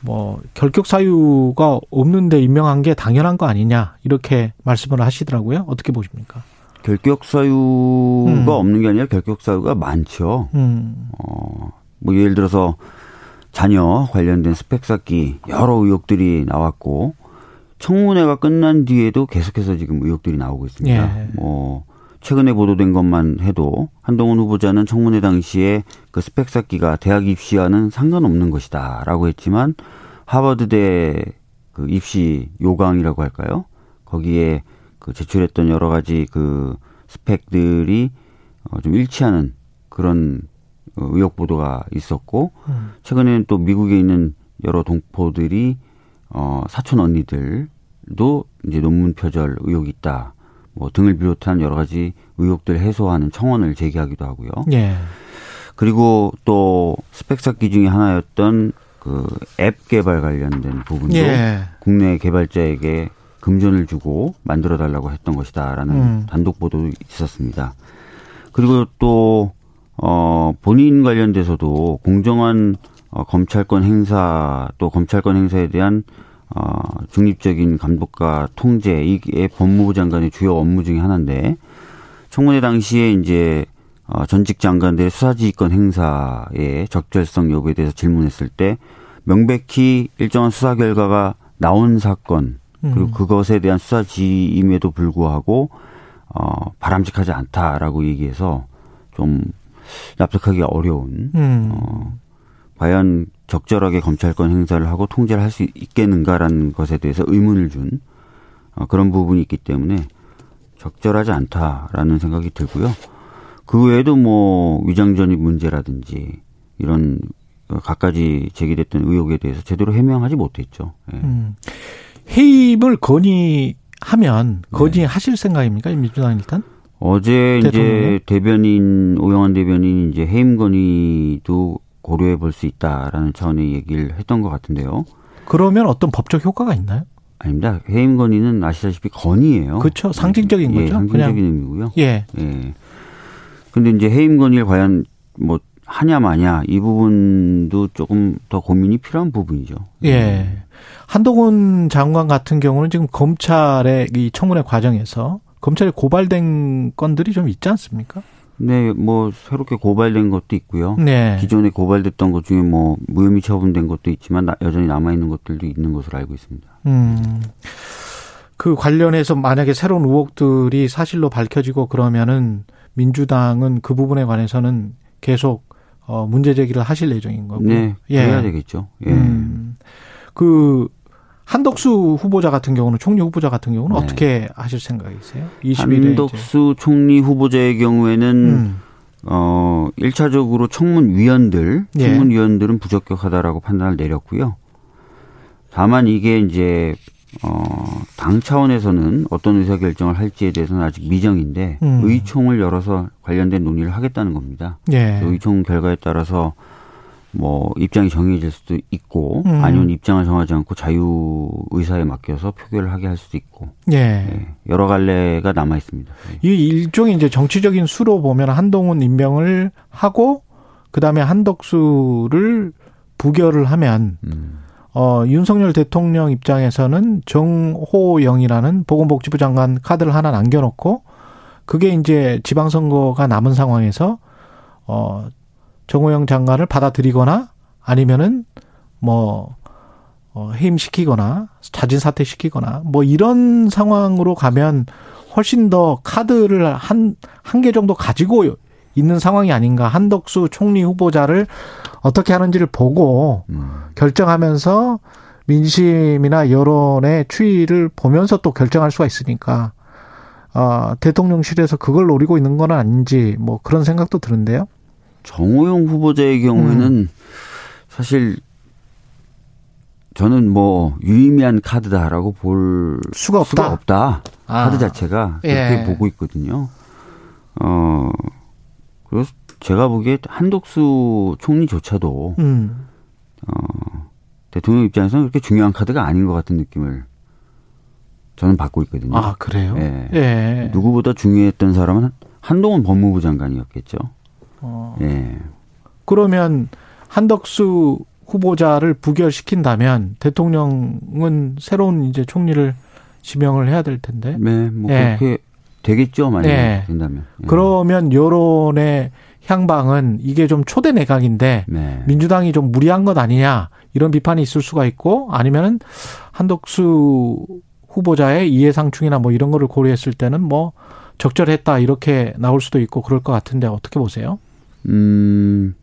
뭐 결격 사유가 없는데 임명한 게 당연한 거 아니냐 이렇게 말씀을 하시더라고요. 어떻게 보십니까? 결격 사유가 음. 없는 게 아니라 결격 사유가 많죠. 음. 어, 뭐 예를 들어서 자녀 관련된 스펙 쌓기 여러 의혹들이 나왔고 청문회가 끝난 뒤에도 계속해서 지금 의혹들이 나오고 있습니다. 예. 뭐 최근에 보도된 것만 해도 한동훈 후보자는 청문회 당시에 그 스펙 쌓기가 대학 입시와는 상관없는 것이다라고 했지만 하버드대 그 입시 요강이라고 할까요? 거기에 그 제출했던 여러 가지 그 스펙들이 어, 좀 일치하는 그런 어, 의혹 보도가 있었고 음. 최근에는 또 미국에 있는 여러 동포들이 어 사촌 언니들도 이제 논문 표절 의혹이 있다. 뭐 등을 비롯한 여러 가지 의혹들 해소하는 청원을 제기하기도 하고요. 예. 그리고 또 스펙 쌓기 중에 하나였던 그 앱 개발 관련된 부분도 예. 국내 개발자에게 금전을 주고 만들어 달라고 했던 것이다라는 음. 단독 보도도 있었습니다. 그리고 또 어, 본인 관련돼서도 공정한 어, 검찰권 행사 또 검찰권 행사에 대한 어, 중립적인 감독과 통제 이게 법무부 장관의 주요 업무 중에 하나인데 청문회 당시에 이제 어, 전직 장관들의 수사지휘권 행사의 적절성 여부에 대해서 질문했을 때 명백히 일정한 수사 결과가 나온 사건 그리고 음. 그것에 대한 수사 지임에도 불구하고 어, 바람직하지 않다라고 얘기해서 좀 납득하기 어려운 음. 어, 과연 적절하게 검찰권 행사를 하고 통제를 할 수 있겠는가라는 것에 대해서 의문을 준 어, 그런 부분이 있기 때문에 적절하지 않다라는 생각이 들고요. 그 외에도 뭐 위장전입 문제라든지 이런 어, 갖가지 제기됐던 의혹에 대해서 제대로 해명하지 못했죠. 예. 음. 해임을 건의하면 건의하실 생각입니까? 민주당 일단? 어제 이제 대통령이? 대변인 오영환 대변인이 이제 해임 건의도 고려해 볼 수 있다라는 차원의 얘기를 했던 것 같은데요. 그러면 어떤 법적 효과가 있나요? 아닙니다. 해임 건의는 아시다시피 건의예요. 그렇죠. 상징적인 예, 거죠. 상징적인 그냥. 의미고요. 예. 예. 근데 이제 해임 건의를 과연 뭐 하냐 마냐 이 부분도 조금 더 고민이 필요한 부분이죠. 예. 한동훈 장관 같은 경우는 지금 검찰의 이 청문회 과정에서 검찰에 고발된 건들이 좀 있지 않습니까? 네, 뭐 새롭게 고발된 것도 있고요. 네. 기존에 고발됐던 것 중에 뭐 무혐의 처분된 것도 있지만 나- 여전히 남아 있는 것들도 있는 것으로 알고 있습니다. 음. 그 관련해서 만약에 새로운 의혹들이 사실로 밝혀지고 그러면은 민주당은 그 부분에 관해서는 계속 어 문제 제기를 하실 예정인 거고. 네, 예. 해야 되겠죠. 예. 음. 그 한덕수 후보자 같은 경우는 총리 후보자 같은 경우는 네. 어떻게 하실 생각이세요? 20일에 한덕수 총리 후보자의 경우에는 음. 어 1차적으로 청문위원들, 예. 청문위원들은 부적격하다라고 판단을 내렸고요. 다만 이게 이제 어, 당 차원에서는 어떤 의사 결정을 할지에 대해서는 아직 미정인데 음. 의총을 열어서 관련된 논의를 하겠다는 겁니다. 예. 그 의총 결과에 따라서 뭐 입장이 정해질 수도 있고 음. 아니면 입장을 정하지 않고 자유 의사에 맡겨서 표결을 하게 할 수도 있고 예. 예, 여러 갈래가 남아 있습니다. 예. 이 일종의 이제 정치적인 수로 보면 한동훈 임명을 하고 그다음에 한덕수를 부결을 하면 음. 어 윤석열 대통령 입장에서는 정호영이라는 보건복지부 장관 카드를 하나 남겨 놓고 그게 이제 지방선거가 남은 상황에서 어 정호영 장관을 받아들이거나 아니면은 뭐 어, 해임시키거나 자진 사퇴시키거나 뭐 이런 상황으로 가면 훨씬 더 카드를 한 한 개 정도 가지고 있는 상황이 아닌가 한덕수 총리 후보자를 어떻게 하는지를 보고 음. 결정하면서 민심이나 여론의 추이를 보면서 또 결정할 수가 있으니까 어, 대통령실에서 그걸 노리고 있는 건 아닌지 뭐 그런 생각도 드는데요. 정호영 후보자의 경우에는 사실 저는 뭐 유의미한 카드다라고 볼 수가 없다. 수가 없다. 아. 카드 자체가 그렇게 예. 보고 있거든요. 어 그래서 제가 보기에 한독수 총리조차도 음. 어 대통령 입장에서는 그렇게 중요한 카드가 아닌 것 같은 느낌을 저는 받고 있거든요. 아 그래요? 예. 예. 누구보다 중요했던 사람은 한동훈 법무부 장관이었겠죠. 어. 예. 그러면 한덕수 후보자를 부결시킨다면 대통령은 새로운 이제 총리를 지명을 해야 될 텐데. 네, 뭐 예. 그렇게 되겠죠, 만약에 예. 된다면. 예. 그러면 여론의 향방은 이게 좀 초대 내각인데 네. 민주당이 좀 무리한 것 아니냐 이런 비판이 있을 수가 있고 아니면은 한덕수 후보자의 이해상충이나 뭐 이런 거를 고려했을 때는 뭐 적절했다 이렇게 나올 수도 있고 그럴 것 같은데 어떻게 보세요? 음,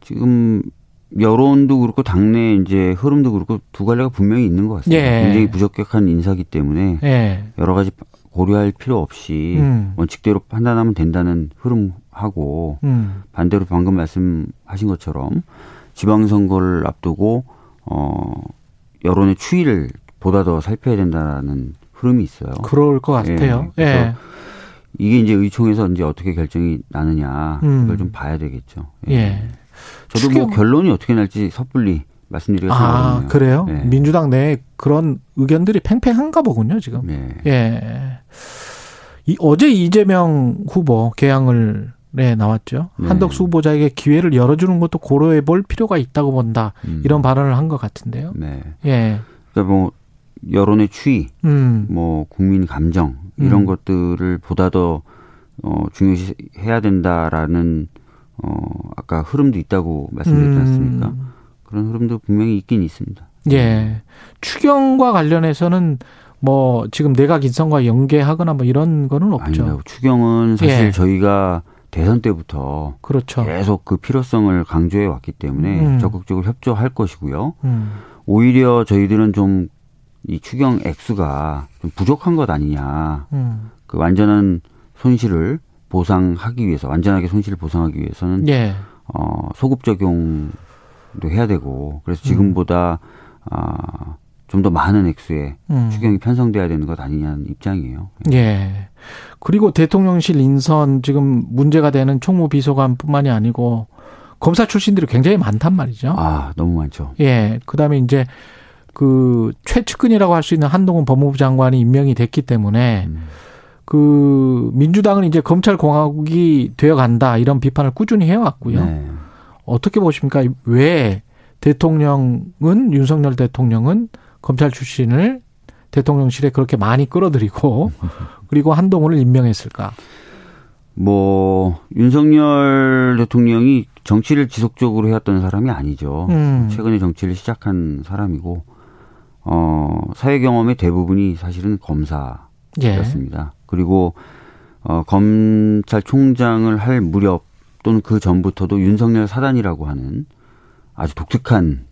지금 여론도 그렇고 당내 이제 흐름도 그렇고 두 갈래가 분명히 있는 것 같습니다. 예. 굉장히 부적격한 인사기 때문에 예. 여러 가지 고려할 필요 없이 음. 원칙대로 판단하면 된다는 흐름하고 음. 반대로 방금 말씀하신 것처럼 지방선거를 앞두고 어 여론의 추이를 보다 더 살펴야 된다는 흐름이 있어요. 그럴 것 같아요. 예. 예. 이게 이제 의총에서 이제 어떻게 결정이 나느냐 음. 그걸 좀 봐야 되겠죠. 예. 저도 추경- 뭐 결론이 어떻게 날지 섣불리 말씀드리기가 좀 아. 그래요? 예. 민주당 내에 그런 의견들이 팽팽한가 보군요, 지금. 네. 예. 이, 어제 이재명 후보 개항을 네, 나왔죠. 네. 한덕수 후보자에게 기회를 열어주는 것도 고려해 볼 필요가 있다고 본다. 음. 이런 발언을 한 것 같은데요. 네. 예. 그러니까 뭐 여론의 추이, 음. 뭐 국민 감정 이런 음. 것들을 보다 더 어, 중요시해야 된다라는 어, 아까 흐름도 있다고 말씀드렸지 않습니까? 음. 그런 흐름도 분명히 있긴 있습니다. 예. 추경과 관련해서는 뭐 지금 내각 인선과 연계하거나 뭐 이런 거는 없죠. 아닙니다. 추경은 사실 예. 저희가 대선 때부터 그렇죠. 계속 그 필요성을 강조해 왔기 때문에 음. 적극적으로 협조할 것이고요. 음. 오히려 저희들은 좀 이 추경 액수가 좀 부족한 것 아니냐. 음. 그 완전한 손실을 보상하기 위해서 완전하게 손실을 보상하기 위해서는 예. 어 소급 적용도 해야 되고 그래서 지금보다 아, 좀더 많은 액수의 음. 추경이 편성돼야 되는 것 아니냐는 입장이에요. 예. 그리고 대통령실 인선 지금 문제가 되는 총무 비서관뿐만이 아니고 검사 출신들이 굉장히 많단 말이죠. 아 너무 많죠. 예. 그다음에 이제 그 최측근이라고 할 수 있는 한동훈 법무부 장관이 임명이 됐기 때문에 음. 그 민주당은 이제 검찰 공화국이 되어 간다 이런 비판을 꾸준히 해왔고요. 네. 어떻게 보십니까? 왜 대통령은 윤석열 대통령은 검찰 출신을 대통령실에 그렇게 많이 끌어들이고 그리고 한동훈을 임명했을까? 뭐 윤석열 대통령이 정치를 지속적으로 해왔던 사람이 아니죠. 음. 최근에 정치를 시작한 사람이고 어, 사회 경험의 대부분이 사실은 검사였습니다. 예. 그리고 어, 검찰총장을 할 무렵 또는 그 전부터도 윤석열 사단이라고 하는 아주 독특한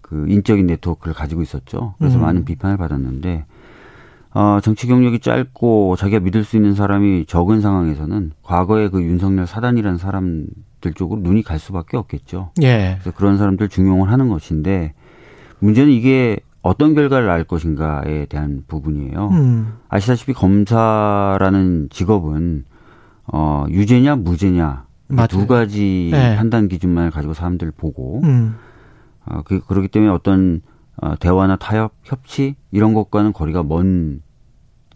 그 인적인 네트워크를 가지고 있었죠. 그래서 음. 많은 비판을 받았는데 어, 정치 경력이 짧고 자기가 믿을 수 있는 사람이 적은 상황에서는 과거에 그 윤석열 사단이라는 사람들 쪽으로 눈이 갈 수밖에 없겠죠. 예. 그래서 그런 사람들 중용을 하는 것인데 문제는 이게 어떤 결과를 낳을 것인가에 대한 부분이에요. 음. 아시다시피 검사라는 직업은 어, 유죄냐 무죄냐 두 가지 네. 판단 기준만을 가지고 사람들 보고 음. 어, 그, 그렇기 때문에 어떤 어, 대화나 타협, 협치 이런 것과는 거리가 먼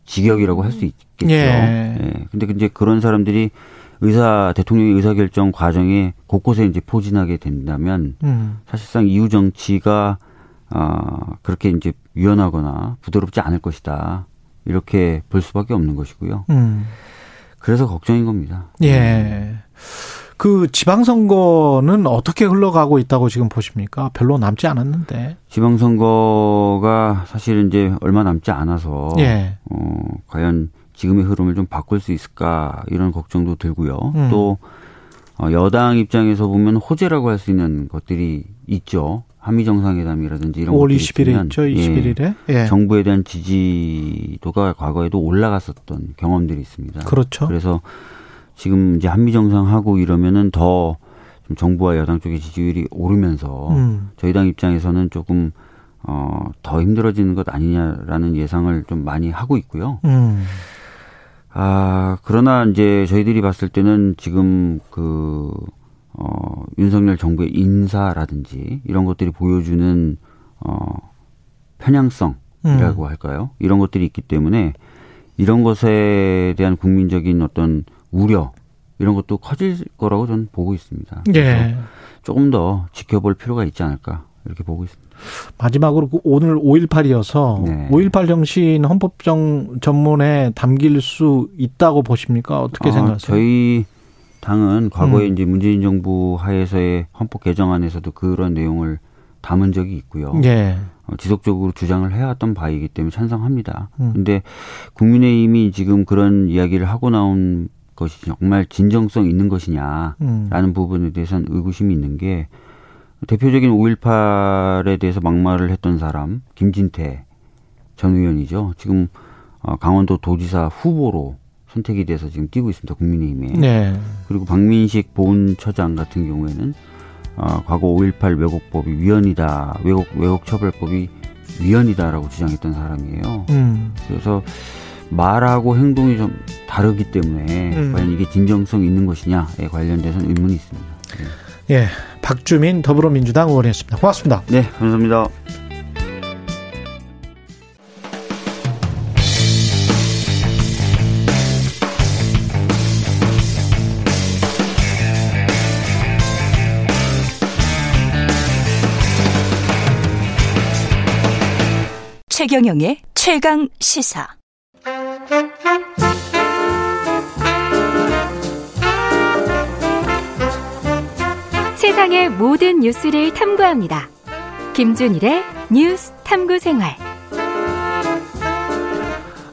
직역이라고 할 수 있겠죠. 예. 예. 근데 이제 그런 사람들이 의사 대통령의 의사 결정 과정에 곳곳에 이제 포진하게 된다면 음. 사실상 이후 정치가 어, 그렇게 이제 유연하거나 부드럽지 않을 것이다. 이렇게 볼 수밖에 없는 것이고요. 음. 그래서 걱정인 겁니다. 예. 그 지방선거는 어떻게 흘러가고 있다고 지금 보십니까? 별로 남지 않았는데. 지방선거가 사실 이제 얼마 남지 않아서 예. 어, 과연 지금의 흐름을 좀 바꿀 수 있을까 이런 걱정도 들고요. 음. 또 어, 여당 입장에서 보면 호재라고 할 수 있는 것들이 있죠. 한미 정상회담이라든지 이런 5월 20일에 있죠. 21일에 예, 예. 정부에 대한 지지도가 과거에도 올라갔었던 경험들이 있습니다. 그렇죠. 그래서 지금 이제 한미 정상하고 이러면은 더좀 정부와 여당 쪽의 지지율이 오르면서 음. 저희 당 입장에서는 조금 어, 더 힘들어지는 것 아니냐라는 예상을 좀 많이 하고 있고요. 음. 아, 그러나 이제 저희들이 봤을 때는 지금 그, 어, 윤석열 정부의 인사라든지 이런 것들이 보여주는, 어, 편향성이라고 음. 할까요? 이런 것들이 있기 때문에 이런 것에 대한 국민적인 어떤 우려 이런 것도 커질 거라고 저는 보고 있습니다. 예. 조금 더 지켜볼 필요가 있지 않을까 이렇게 보고 있습니다. 마지막으로 그 오늘 5.18이어서 네. 5.18 정신 헌법정 전문에 담길 수 있다고 보십니까? 어떻게 아, 생각하세요? 저희 당은 과거에 음. 이제 문재인 정부 하에서의 헌법 개정안에서도 그런 내용을 담은 적이 있고요. 예. 어, 지속적으로 주장을 해왔던 바이기 때문에 찬성합니다. 음. 근데 국민의힘이 지금 그런 이야기를 하고 나온 것이 정말 진정성 있는 것이냐라는 음. 부분에 대해서는 의구심이 있는 게 대표적인 5.18에 대해서 막말을 했던 사람 김진태 전 의원이죠. 지금 어, 강원도 도지사 후보로 선택이 돼서 지금 뛰고 있습니다. 국민의힘에. 네. 그리고 박민식 보훈처장 같은 경우에는 어, 과거 5.18 왜곡법이 위헌이다. 왜곡 왜곡 처벌법이 위헌이다라고 주장했던 사람이에요. 음. 그래서 말하고 행동이 좀 다르기 때문에 음. 과연 이게 진정성 있는 것이냐에 관련돼서는 의문이 있습니다. 네. 예. 박주민 더불어민주당 의원이었습니다. 고맙습니다. 네, 감사합니다. 최경영의 최강 시사. 세상의 모든 뉴스를 탐구합니다. 김준일의 뉴스 탐구 생활.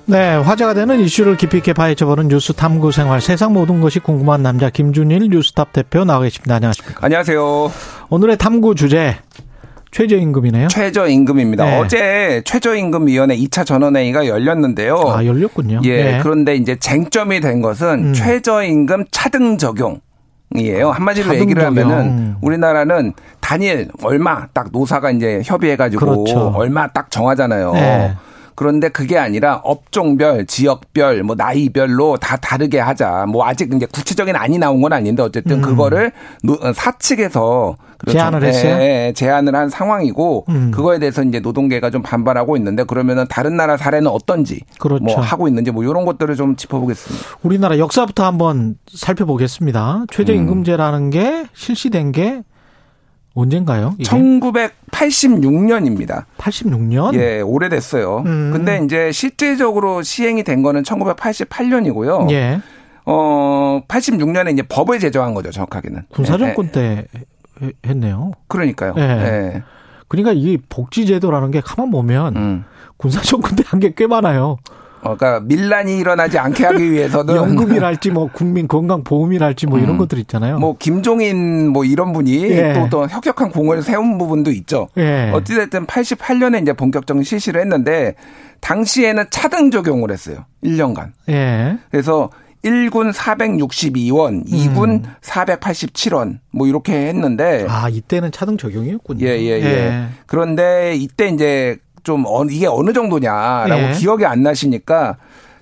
네, 화제가 되는 이슈를 깊이 있게 파헤쳐보는 뉴스 탐구 생활. 세상 모든 것이 궁금한 남자 김준일 뉴스탑 대표 나와 계십니다. 안녕하십니까? 안녕하세요. 오늘의 탐구 주제 최저임금이네요. 최저임금입니다. 네. 어제 최저임금위원회 2차 전원회의가 열렸는데요. 아, 열렸군요. 예. 네. 그런데 이제 쟁점이 된 것은 음. 최저임금 차등 적용. 이에요. 한마디로 얘기를 하면은 우리나라는 단일 얼마 딱 노사가 이제 협의해가지고 그렇죠. 얼마 딱 정하잖아요. 네. 그런데 그게 아니라 업종별, 지역별, 뭐 나이별로 다 다르게 하자. 뭐 아직 이제 구체적인 안이 나온 건 아닌데 어쨌든 음. 그거를 사측에서 그렇죠. 제안을 했어요. 네, 제안을 한 상황이고 음. 그거에 대해서 이제 노동계가 좀 반발하고 있는데 그러면은 다른 나라 사례는 어떤지 그렇죠. 뭐 하고 있는지 뭐 이런 것들을 좀 짚어보겠습니다. 우리나라 역사부터 한번 살펴보겠습니다. 최저임금제라는 게 실시된 게 언젠가요? 이게? 1986년입니다. 86년? 예, 오래됐어요. 음. 근데 이제 실질적으로 시행이 된 거는 1988년이고요. 예. 어, 86년에 이제 법을 제정한 거죠, 정확하게는. 군사정권 예. 때 했네요. 그러니까요. 예. 예. 그러니까 이 복지제도라는 게 가만 보면 음. 군사정권 때 한 게 꽤 많아요. 어, 그러니까 밀란이 일어나지 않게 하기 위해서는 연금이랄지 뭐 국민 건강 보험이랄지 뭐 이런 음. 것들 있잖아요. 뭐 김종인 뭐 이런 분이 예. 또, 또 혁혁한 공을 세운 부분도 있죠. 예. 어찌됐든 88년에 이제 본격적인 실시를 했는데 당시에는 차등 적용을 했어요. 1년간. 예. 그래서 1군 462원, 2군 음. 487원, 뭐 이렇게 했는데. 아, 이때는 차등 적용이었군요. 예, 예, 예. 예. 그런데 이때 이제 좀 어, 이게 어느 정도냐라고 예. 기억이 안 나시니까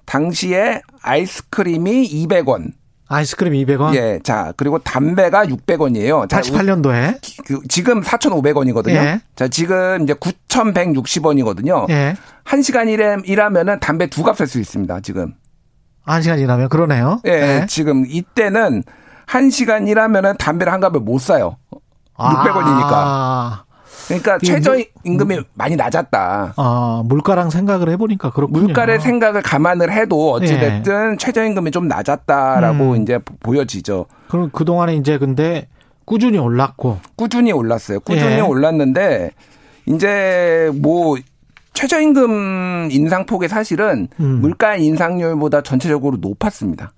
당시에 아이스크림이 200원. 아이스크림 200원? 예. 자, 그리고 담배가 600원이에요. 88년도에. 그, 지금 4,500원이거든요. 예. 자, 지금 이제 9,160원이거든요. 예. 1시간 일해, 일하면은 담배 두값살수 있습니다, 지금. 1시간 일하면 그러네요. 예. 예. 지금 이때는 1시간 일하면은 담배를 한 값을 못 사요. 600원이니까. 아. 그러니까 최저 임금이 물, 많이 낮았다. 아, 물가랑 생각을 해보니까 그렇군요. 물가를 생각을 감안을 해도 어찌됐든 예. 최저 임금이 좀 낮았다라고 음. 이제 보여지죠. 그럼 그 동안에 이제 근데 꾸준히 올랐고. 꾸준히 올랐어요. 꾸준히 예. 올랐는데 이제 뭐 최저임금 인상폭이 사실은 음. 물가 인상률보다 전체적으로 높았습니다.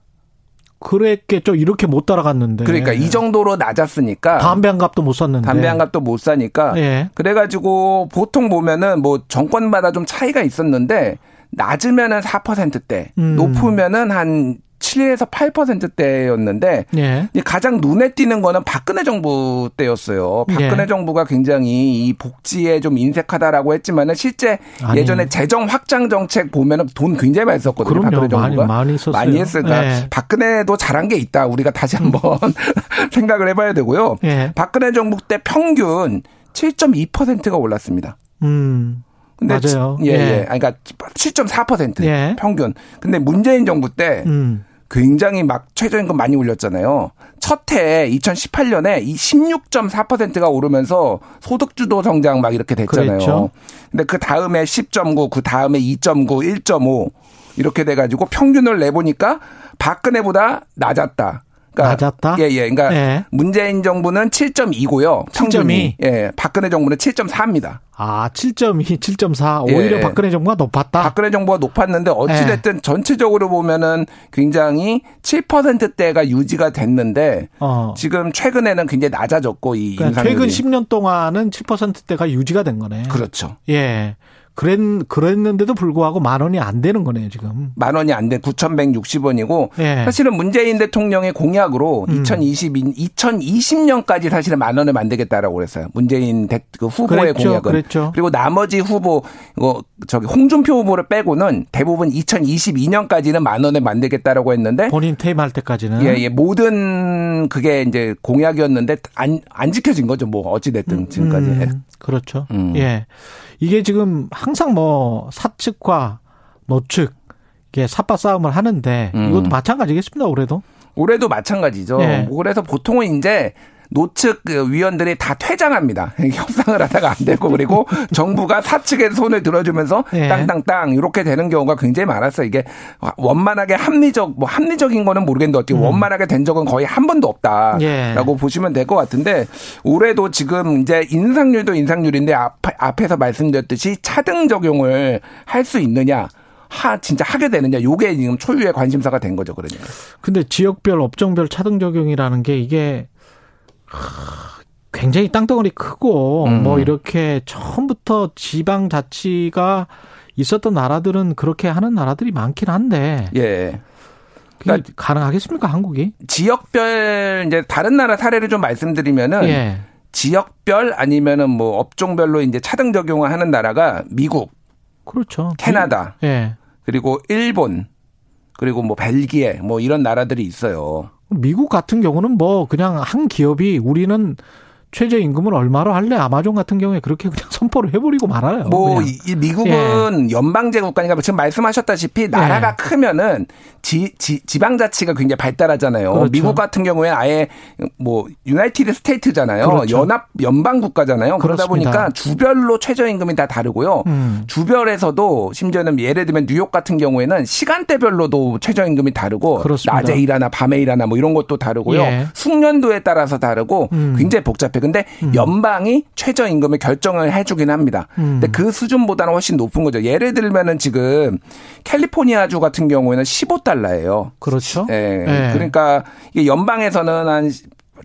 그랬겠죠. 이렇게 못 따라갔는데. 그러니까 이 정도로 낮았으니까. 담배 한 값도 못 샀는데. 담배 한 값도 못 사니까. 예. 그래가지고 보통 보면은 뭐 정권마다 좀 차이가 있었는데 낮으면은 4%대, 음. 높으면은 한 7에서 8%대였는데 예. 가장 눈에 띄는 거는 박근혜 정부 때였어요. 박근혜 예. 정부가 굉장히 이 복지에 좀 인색하다라고 했지만은 실제 아니. 예전에 재정 확장 정책 보면은 돈 굉장히 많이 썼거든요. 그럼요. 박근혜 정부가 많이, 많이 썼어요. 많이 했으니까 예. 박근혜도 잘한 게 있다. 우리가 다시 한번 생각을 해봐야 되고요. 예. 박근혜 정부 때 평균 7.2%가 올랐습니다. 음. 근데 맞아요. 예, 예. 예. 그러니까 7.4% 예. 평균. 근데 문재인 정부 때 음. 굉장히 막 최저임금 많이 올렸잖아요. 첫해 2018년에 이 16.4%가 오르면서 소득주도 성장 막 이렇게 됐잖아요. 그랬죠. 근데 그 다음에 10.9, 그 다음에 2.9, 1.5 이렇게 돼가지고 평균을 내보니까 박근혜보다 낮았다. 그러니까 낮았다? 예, 예. 그러니까 예. 문재인 정부는 7.2고요. 7.2. 예. 박근혜 정부는 7.4입니다. 아, 7.2, 7.4. 오히려 예. 박근혜 정부가 높았다. 박근혜 정부가 높았는데 어찌 됐든 예. 전체적으로 보면은 굉장히 7%대가 유지가 됐는데 어. 지금 최근에는 굉장히 낮아졌고 이 그러니까. 최근 10년 동안은 7%대가 유지가 된 거네. 그렇죠. 예. 그랬, 그랬는데도 불구하고 만 원이 안 되는 거네요, 지금. 만 원이 안 돼. 9,160원이고. 예. 사실은 문재인 대통령의 공약으로 음. 2020, 2020년까지 사실은 만 원을 만들겠다라고 그랬어요. 문재인 대, 그 후보의 그랬죠, 공약은. 그랬죠. 그리고 나머지 후보, 어, 저기 홍준표 후보를 빼고는 대부분 2022년까지는 만 원을 만들겠다라고 했는데. 본인 퇴임할 때까지는. 예, 예. 모든 그게 이제 공약이었는데 안, 안 지켜진 거죠. 뭐, 어찌됐든 지금까지. 음, 그렇죠. 음. 예. 이게 지금 항상 뭐 사측과 노측 이게 삽바 싸움을 하는데 음. 이것도 마찬가지겠습니다. 올해도. 올해도 마찬가지죠. 네. 그래서 보통은 이제 노측 그 위원들이 다 퇴장합니다. 협상을 하다가 안 되고 그리고 정부가 사측의 손을 들어주면서 예. 땅땅땅 이렇게 되는 경우가 굉장히 많았어요. 이게 원만하게 합리적 뭐 합리적인 거는 모르겠는데 어떻게 음. 원만하게 된 적은 거의 한 번도 없다라고 예. 보시면 될 것 같은데 올해도 지금 이제 인상률도 인상률인데 앞, 앞에서 말씀드렸듯이 차등 적용을 할 수 있느냐 하 진짜 하게 되느냐 요게 지금 초유의 관심사가 된 거죠 그러니까. 근데 지역별 업종별 차등 적용이라는 게 이게 굉장히 땅덩어리 크고 음. 뭐 이렇게 처음부터 지방 자치가 있었던 나라들은 그렇게 하는 나라들이 많긴 한데. 예. 그러니까 가능하겠습니까 한국이? 지역별 이제 다른 나라 사례를 좀 말씀드리면은 예. 지역별 아니면은 뭐 업종별로 이제 차등 적용을 하는 나라가 미국, 그렇죠. 캐나다, 예. 그리고 일본, 그리고 뭐 벨기에 뭐 이런 나라들이 있어요. 미국 같은 경우는 뭐 그냥 한 기업이 우리는 최저임금을 얼마로 할래? 아마존 같은 경우에 그렇게 그냥 선포를 해버리고 말아요. 뭐, 이 미국은 예. 연방제 국가니까 지금 말씀하셨다시피 나라가 예. 크면은 지, 지, 지방자치가 굉장히 발달하잖아요. 그렇죠. 미국 같은 경우에 아예 뭐 유나이티드 스테이트잖아요. 그렇죠. 연합 연방 국가잖아요. 그러다 그렇습니다. 보니까 주별로 최저임금이 다 다르고요. 음. 주별에서도 심지어는 예를 들면 뉴욕 같은 경우에는 시간대별로도 최저임금이 다르고 그렇습니다. 낮에 일하나 밤에 일하나 뭐 이런 것도 다르고요. 예. 숙련도에 따라서 다르고 음. 굉장히 복잡해 근데 음. 연방이 최저임금을 결정을 해주긴 합니다. 음. 근데 그 수준보다는 훨씬 높은 거죠. 예를 들면은 지금 캘리포니아주 같은 경우에는 15달러예요. 그렇죠. 예. 네. 그러니까 이게 연방에서는 한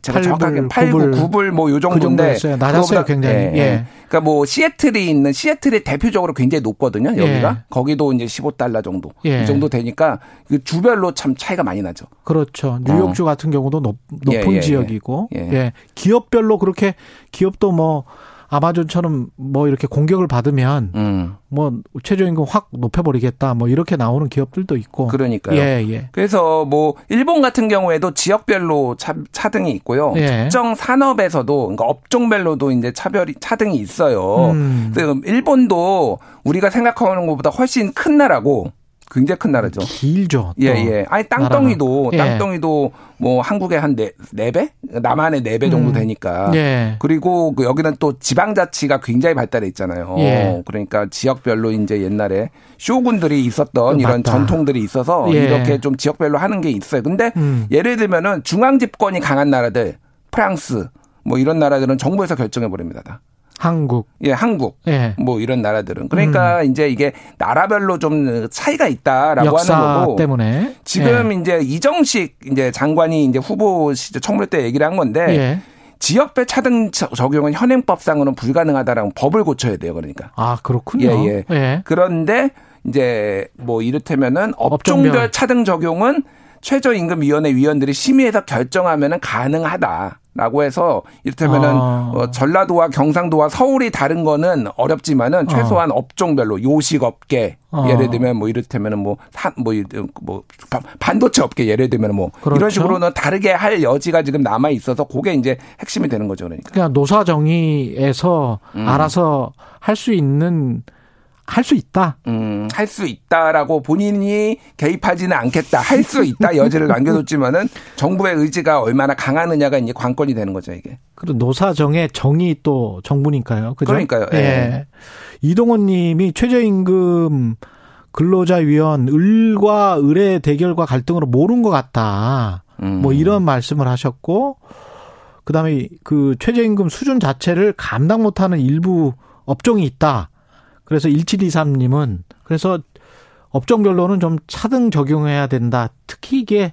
제가 8불, 정확하게 8불, 9불, 9불 뭐요 정도인데 그 낮았어요 굉장히. 예, 예. 예. 그러니까 뭐 시애틀이 있는 시애틀이 대표적으로 굉장히 높거든요. 여기가 예. 거기도 이제 15달러 정도 예. 이 정도 되니까 그 주별로 참 차이가 많이 나죠. 그렇죠. 뉴욕주 어. 같은 경우도 높, 높은 지역이고 예. 기업별로 그렇게 기업도 뭐 아마존처럼 뭐 이렇게 공격을 받으면 음. 뭐 최저임금 확 높여버리겠다 뭐 이렇게 나오는 기업들도 있고 그러니까요. 예, 예. 그래서 뭐 일본 같은 경우에도 지역별로 차, 차등이 있고요. 예. 특정 산업에서도 그러니까 업종별로도 이제 차별이 차등이 있어요. 음. 일본도 우리가 생각하는 것보다 훨씬 큰 나라고 굉장히 큰 나라죠. 길죠. 예, 예. 아니, 땅덩이도, 나라가. 땅덩이도 뭐 한국의 한 네, 네 배? 남한의 네 배 정도 음. 되니까. 예. 그리고 그 여기는 또 지방 자치가 굉장히 발달해 있잖아요. 예. 그러니까 지역별로 이제 옛날에 쇼군들이 있었던 이런 맞다. 전통들이 있어서 예. 이렇게 좀 지역별로 하는 게 있어요. 근데 음. 예를 들면은 중앙 집권이 강한 나라들, 프랑스, 뭐 이런 나라들은 정부에서 결정해 버립니다. 다. 한국. 예, 한국. 예. 뭐 이런 나라들은. 그러니까 음. 이제 이게 나라별로 좀 차이가 있다라고 하는 거고. 때문에. 지금 예. 이제 이정식 이제 장관이 이제 후보 시절 청문회 때 얘기를 한 건데 예. 지역별 차등 적용은 현행법상으로는 불가능하다라고 법을 고쳐야 돼요. 그러니까. 아, 그렇군요. 예, 예. 예. 그런데 이제 뭐 이를테면은 업종별, 업종별 차등 적용은 최저임금위원회 위원들이 심의해서 결정하면은 가능하다. 라고 해서 이를테면은 아. 어, 전라도와 경상도와 서울이 다른 거는 어렵지만은 최소한 아. 업종별로 요식 업계 아. 예를 들면 뭐 이를테면은 뭐산뭐 뭐 반도체 업계 예를 들면 뭐 그렇죠. 이런 식으로는 다르게 할 여지가 지금 남아 있어서 그게 이제 핵심이 되는 거죠 그러니까. 그러니까 노사 정의에서 음. 알아서 할 수 있는 할 수 있다. 음, 할 수 있다라고 본인이 개입하지는 않겠다. 할 수 있다 여지를 남겨뒀지만은 정부의 의지가 얼마나 강하느냐가 이제 관건이 되는 거죠 이게. 그리고 노사정의 정의 또 정부니까요. 그죠? 그러니까요. 예. 예. 이동원님이 최저임금 근로자위원 을과 을의 대결과 갈등으로 모른 것 같다. 음. 뭐 이런 말씀을 하셨고, 그 다음에 그 최저임금 수준 자체를 감당 못하는 일부 업종이 있다. 그래서 1723님은 그래서 업종별로는 좀 차등 적용해야 된다. 특히 이게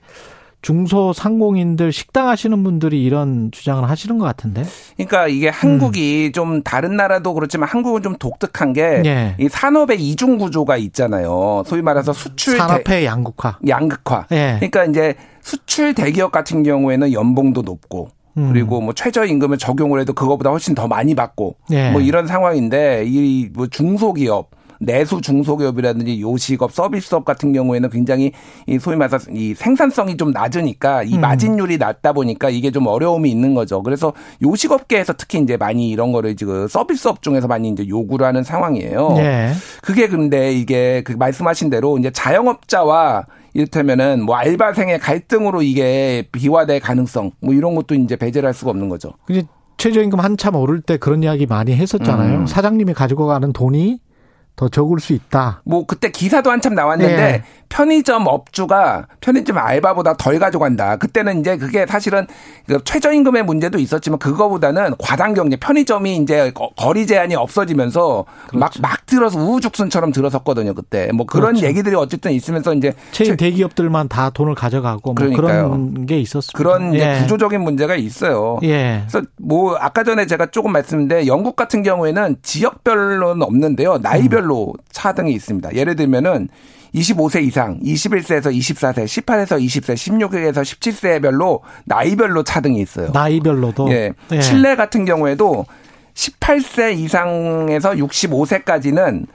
중소상공인들 식당 하시는 분들이 이런 주장을 하시는 것 같은데. 그러니까 이게 한국이 음. 좀 다른 나라도 그렇지만 한국은 좀 독특한 게이 예. 산업의 이중 구조가 있잖아요. 소위 말해서 수출 산업의 양극화. 양극화. 예. 그러니까 이제 수출 대기업 같은 경우에는 연봉도 높고 음. 그리고 뭐 최저임금을 적용을 해도 그거보다 훨씬 더 많이 받고 예. 뭐 이런 상황인데 이 뭐 중소기업 내수 중소기업이라든지 요식업, 서비스업 같은 경우에는 굉장히 이 소위 말해서 이 생산성이 좀 낮으니까 이 음. 마진율이 낮다 보니까 이게 좀 어려움이 있는 거죠. 그래서 요식업계에서 특히 이제 많이 이런 거를 지금 서비스업 중에서 많이 이제 요구를 하는 상황이에요. 네. 그게 근데 이게 그 말씀하신 대로 이제 자영업자와 이를테면은 뭐 알바생의 갈등으로 이게 비화될 가능성 뭐 이런 것도 이제 배제를 할 수가 없는 거죠. 근데 최저임금 한참 오를 때 그런 이야기 많이 했었잖아요. 음. 사장님이 가지고 가는 돈이 더 적을 수 있다. 뭐 그때 기사도 한참 나왔는데 네. 편의점 업주가 편의점 알바보다 덜 가져간다. 그때는 이제 그게 사실은 그 최저임금의 문제도 있었지만 그거보다는 과당 경제 편의점이 이제 거리 제한이 없어지면서 막막 그렇죠. 막 들어서 우후죽순처럼 들어섰거든요. 그때 뭐 그런 그렇죠. 얘기들이 어쨌든 있으면서 이제 체인 대기업들만 다 돈을 가져가고 뭐 그런 게 있었습니다. 그런 예. 구조적인 문제가 있어요. 예. 그래서 뭐 아까 전에 제가 조금 말씀드렸는데 영국 같은 경우에는 지역별로는 없는데요. 나이별 로 음. 차등이 있습니다. 예를 들면은 25세 이상, 21세에서 24세, 18에서 20세, 16에서 17세별로 나이별로 차등이 있어요. 나이별로도? 예. 예. 칠레 같은 경우에도 18세 이상에서 65세까지는 네,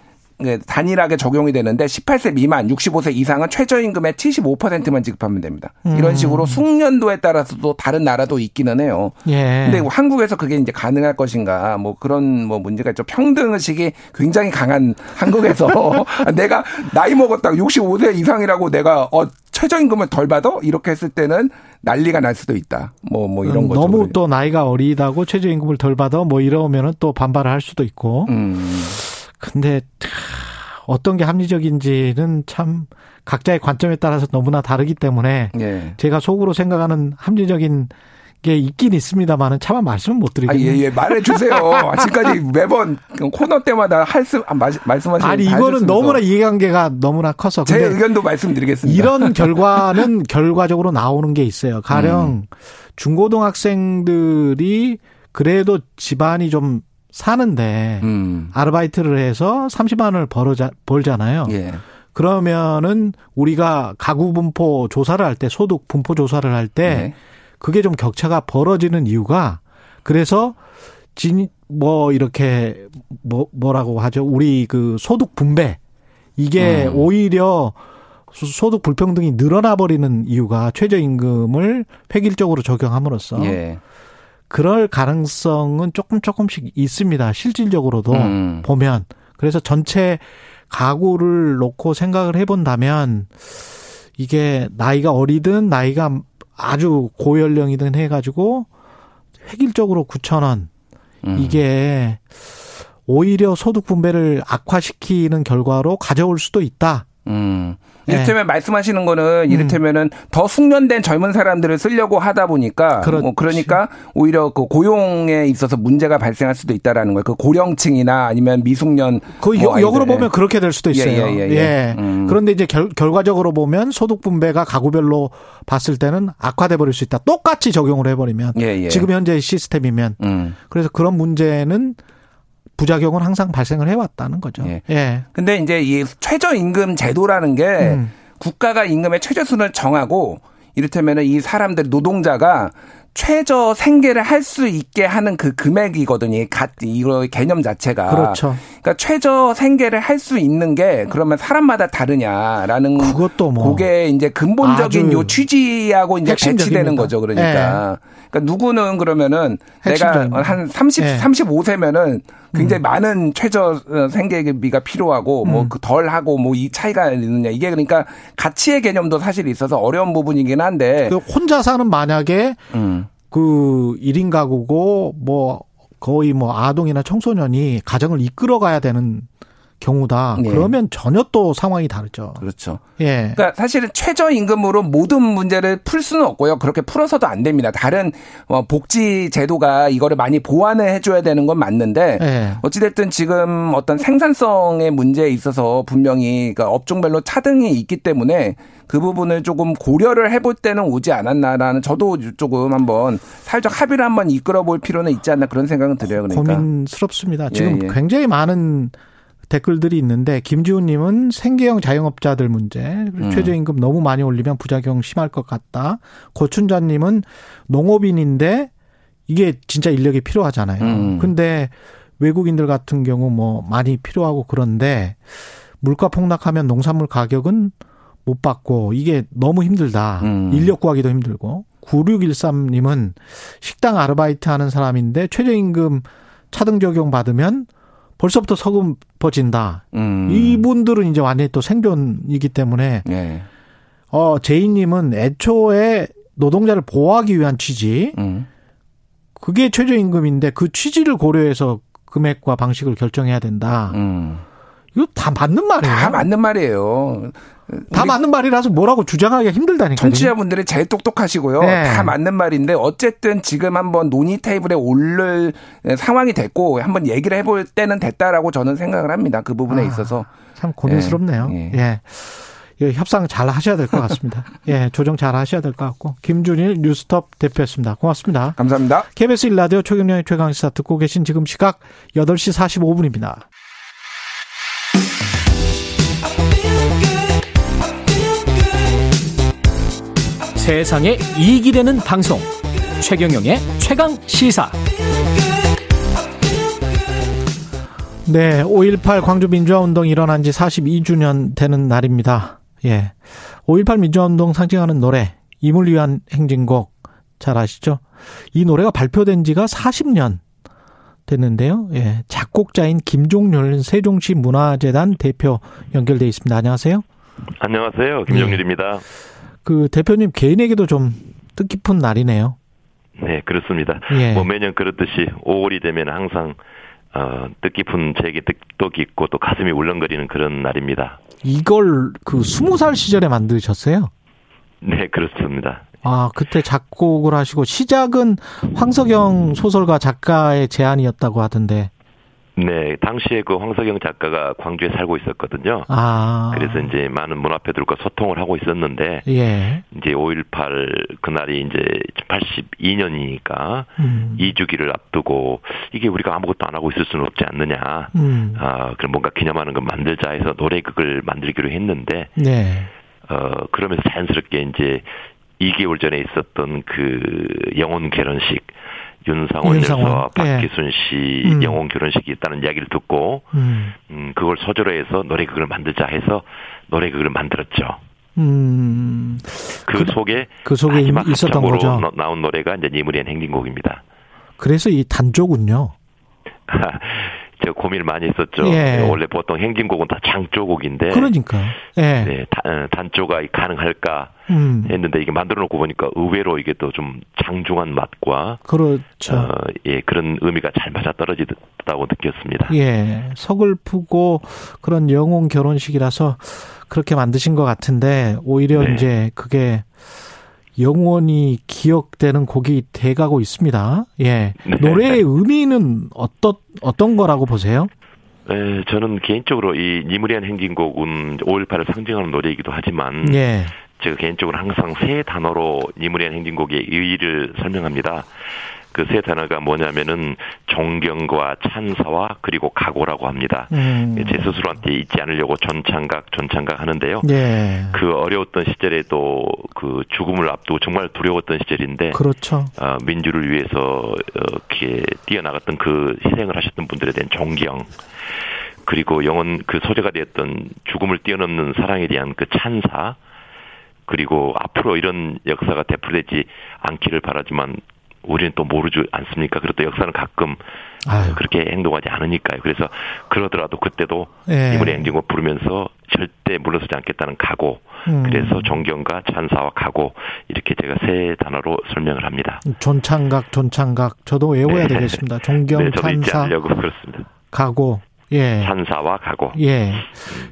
단일하게 적용이 되는데 18세 미만, 65세 이상은 최저임금의 75%만 지급하면 됩니다. 음. 이런 식으로 숙련도에 따라서도 다른 나라도 있기는 해요. 예. 근데 뭐 한국에서 그게 이제 가능할 것인가 뭐 그런 뭐 문제가 있죠. 평등 의식이 굉장히 강한 한국에서 내가 나이 먹었다 65세 이상이라고 내가 어 최저임금을 덜 받아 이렇게 했을 때는 난리가 날 수도 있다. 뭐뭐 뭐 이런 음, 거죠. 너무 또 나이가 어리다고 최저임금을 덜 받아 뭐 이러면은 또 반발을 할 수도 있고. 음. 근데 어떤 게 합리적인지는 참 각자의 관점에 따라서 너무나 다르기 때문에 예. 제가 속으로 생각하는 합리적인 게 있긴 있습니다만은 차마 말씀은 못 드리겠네요. 아, 예, 예. 말해 주세요. 지금까지 매번 코너 때마다 할수 아, 말씀하시는 아니 이거는 너무나 이해관계가 너무나 커서 제 의견도 말씀드리겠습니다. 이런 결과는 결과적으로 나오는 게 있어요. 가령 음. 중고등학생들이 그래도 집안이 좀 사는데 음. 아르바이트를 해서 30만 원을 벌어자, 벌잖아요. 예. 그러면은 우리가 가구 분포 조사를 할 때 소득 분포 조사를 할때 네. 그게 좀 격차가 벌어지는 이유가 그래서 진 뭐 이렇게 뭐 뭐라고 하죠? 우리 그 소득 분배 이게 음. 오히려 소득 불평등이 늘어나 버리는 이유가 최저임금을 획일적으로 적용함으로써 예. 그럴 가능성은 조금 조금씩 있습니다. 실질적으로도 음. 보면 그래서 전체 가구를 놓고 생각을 해본다면 이게 나이가 어리든 나이가 아주 고연령이든 해가지고 획일적으로 9천 원 음. 이게 오히려 소득 분배를 악화시키는 결과로 가져올 수도 있다. 음. 이를테면 네. 말씀하시는 거는 음. 이를테면은 음. 더 숙련된 젊은 사람들을 쓰려고 하다 보니까 그렇지. 뭐 그러니까 오히려 그 고용에 있어서 문제가 발생할 수도 있다라는 거예요. 그 고령층이나 아니면 미숙년 그 뭐 역으로 보면 그렇게 될 수도 있어요. 예. 예, 예, 예. 예. 음. 그런데 이제 결, 결과적으로 보면 소득 분배가 가구별로 봤을 때는 악화돼 버릴 수 있다. 똑같이 적용을 해 버리면 예, 지금 현재 시스템이면 음. 그래서 그런 문제는 부작용은 항상 발생을 해왔다는 거죠. 예. 예. 근데 이제 이 최저임금 제도라는 게 음. 국가가 임금의 최저순을 정하고 이를테면은 이 사람들 노동자가 최저 생계를 할 수 있게 하는 그 금액이거든요. 갓 이거 개념 자체가. 그렇죠. 그러니까 최저 생계를 할 수 있는 게 그러면 사람마다 다르냐라는 그것도 뭐 그게 이제 근본적인 요 취지하고 이제 배치되는 거죠. 그러니까. 네. 그러니까 누구는 그러면은 내가 한 30, 네. 35세면은 굉장히 음. 많은 최저 생계비가 필요하고 뭐 음. 뭐덜 하고 뭐 이 차이가 있느냐 이게 그러니까 가치의 개념도 사실 있어서 어려운 부분이긴 한데 그 혼자 사는 만약에 음. 그 1인 가구고 뭐 거의 뭐 아동이나 청소년이 가정을 이끌어 가야 되는 경우다. 예. 그러면 전혀 또 상황이 다르죠. 그렇죠. 예. 그러니까 사실은 최저 임금으로 모든 문제를 풀 수는 없고요. 그렇게 풀어서도 안 됩니다. 다른 뭐 복지 제도가 이거를 많이 보완을 해줘야 되는 건 맞는데 예. 어찌됐든 지금 어떤 생산성의 문제에 있어서 분명히 그러니까 업종별로 차등이 있기 때문에 그 부분을 조금 고려를 해볼 때는 오지 않았나라는 저도 조금 한번 사회적 합의를 한번 이끌어 볼 필요는 있지 않나 그런 생각은 들어요. 그러니까. 고민스럽습니다. 지금 예, 예. 굉장히 많은 댓글들이 있는데 김지훈님은 생계형 자영업자들 문제 음. 최저임금 너무 많이 올리면 부작용 심할 것 같다. 고춘자님은 농업인인데 이게 진짜 인력이 필요하잖아요. 음. 근데 외국인들 같은 경우 뭐 많이 필요하고 그런데 물가 폭락하면 농산물 가격은 못 받고 이게 너무 힘들다. 음. 인력 구하기도 힘들고 9613님은 식당 아르바이트 하는 사람인데 최저임금 차등 적용 받으면 벌써부터 서금퍼진다. 음. 이분들은 이제 완전히 또 생존이기 때문에 네. 어 제이님은 애초에 노동자를 보호하기 위한 취지. 음. 그게 최저임금인데 그 취지를 고려해서 금액과 방식을 결정해야 된다. 음. 이거 다 맞는 말이에요. 다 맞는 말이에요. 다 맞는 말이라서 뭐라고 주장하기가 힘들다니까요. 청취자분들이 제일 똑똑하시고요. 네. 다 맞는 말인데 어쨌든 지금 한번 논의 테이블에 오를 상황이 됐고 한번 얘기를 해볼 때는 됐다라고 저는 생각을 합니다. 그 부분에 아, 있어서 참 고민스럽네요. 예. 예. 예. 협상 잘 하셔야 될 것 같습니다. 예, 조정 잘 하셔야 될 것 같고. 김준일 뉴스톱 대표였습니다. 고맙습니다. 감사합니다. KBS 1라디오 최경련의 최강시사 듣고 계신 지금 시각 8시 45분입니다. 세상에 이익이 되는 방송 최경영의 최강 시사 네, 5.18 광주 민주화운동 일어난 지 42주년 되는 날입니다. 예. 5.18 민주화운동 상징하는 노래, 임을 위한 행진곡, 잘 아시죠? 이 노래가 발표된 지가 40년 됐는데요. 예. 작곡자인 김종률 세종시 문화재단 대표 연결돼 있습니다. 안녕하세요. 안녕하세요. 김종률입니다. 예. 그 대표님 개인에게도 좀 뜻깊은 날이네요. 네, 그렇습니다. 예. 뭐 매년 그렇듯이 5월이 되면 항상 어, 뜻깊은 제게 뜻도 깊고 또 가슴이 울렁거리는 그런 날입니다. 이걸 그 20살 시절에 만드셨어요? 네, 그렇습니다. 아, 그때 작곡을 하시고 시작은 황석영 소설가 작가의 제안이었다고 하던데. 네, 당시에 그 황석영 작가가 광주에 살고 있었거든요. 아. 그래서 이제 많은 문화패들과 소통을 하고 있었는데, 예. 이제 5.18 그날이 이제 82년이니까 음. 2주기를 앞두고 이게 우리가 아무것도 안 하고 있을 수는 없지 않느냐. 음. 아, 그럼 뭔가 기념하는 걸 만들자 해서 노래극을 만들기로 했는데, 네. 어, 그러면서 자연스럽게 이제 2개월 전에 있었던 그 영혼 결혼식, 윤상원, 윤상원. 여사와 예. 박기순 씨 음. 영혼 결혼식이 있다는 이야기를 듣고 음. 음 그걸 소재로 해서 노래극을 만들자 해서 노래극을 만들었죠. 음. 그, 그 속에 그 속에 있었던 거죠. 나온 노래가 이제 니무리엔 행진곡입니다. 그래서 이 단조군요. 제가 고민을 많이 했었죠. 예. 원래 보통 행진곡은 다 장조곡인데. 그러니까. 예. 네, 단, 어, 단조가 가능할까 음. 했는데 이게 만들어 놓고 보니까 의외로 이게 또 좀 장중한 맛과. 그렇죠. 어, 예, 그런 의미가 잘 맞아 떨어지다고 느꼈습니다. 예. 서글프고 그런 영혼 결혼식이라서 그렇게 만드신 것 같은데 오히려 네. 이제 그게 영원히 기억되는 곡이 돼가고 있습니다. 예. 네. 노래의 의미는 어떤, 어떤 거라고 보세요? 네, 저는 개인적으로 이 니무리안 행진곡은 5.18을 상징하는 노래이기도 하지만 예. 제가 개인적으로 항상 세 단어로 니무리안 행진곡의 의의를 설명합니다. 그 세 단어가 뭐냐면은 존경과 찬사와 그리고 각오라고 합니다. 음. 제 스스로한테 잊지 않으려고 존창각 존창각 하는데요. 네. 그 어려웠던 시절에도 그 죽음을 앞두고 정말 두려웠던 시절인데 그렇죠. 어, 민주를 위해서 이렇게 뛰어나갔던 그 희생을 하셨던 분들에 대한 존경 그리고 영원 그 소재가 되었던 죽음을 뛰어넘는 사랑에 대한 그 찬사 그리고 앞으로 이런 역사가 되풀이되지 않기를 바라지만 우리는 또 모르지 않습니까? 그래도 역사는 가끔 아유. 그렇게 행동하지 않으니까요. 그래서 그러더라도 그때도 예. 이분의 행진곡 부르면서 절대 물러서지 않겠다는 각오. 음. 그래서 존경과 찬사와 각오 이렇게 제가 세 단어로 설명을 합니다. 존창각, 존창각 저도 외워야 네. 되겠습니다. 존경, 네, 저도 찬사, 하려고 그렇습니다. 각오. 예. 찬사와 각오. 예.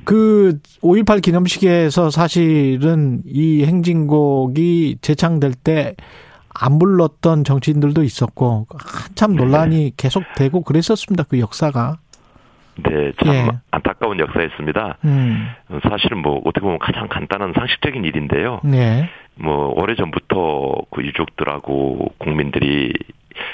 그, 5.18 기념식에서 사실은 이 행진곡이 재창될 때 안 불렀던 정치인들도 있었고 한참 네. 논란이 네. 계속되고 그랬었습니다. 그 역사가. 네, 참 예. 안타까운 역사였습니다. 음. 사실은 뭐 어떻게 보면 가장 간단한 상식적인 일인데요. 네. 뭐 오래 전부터 그 유족들하고 국민들이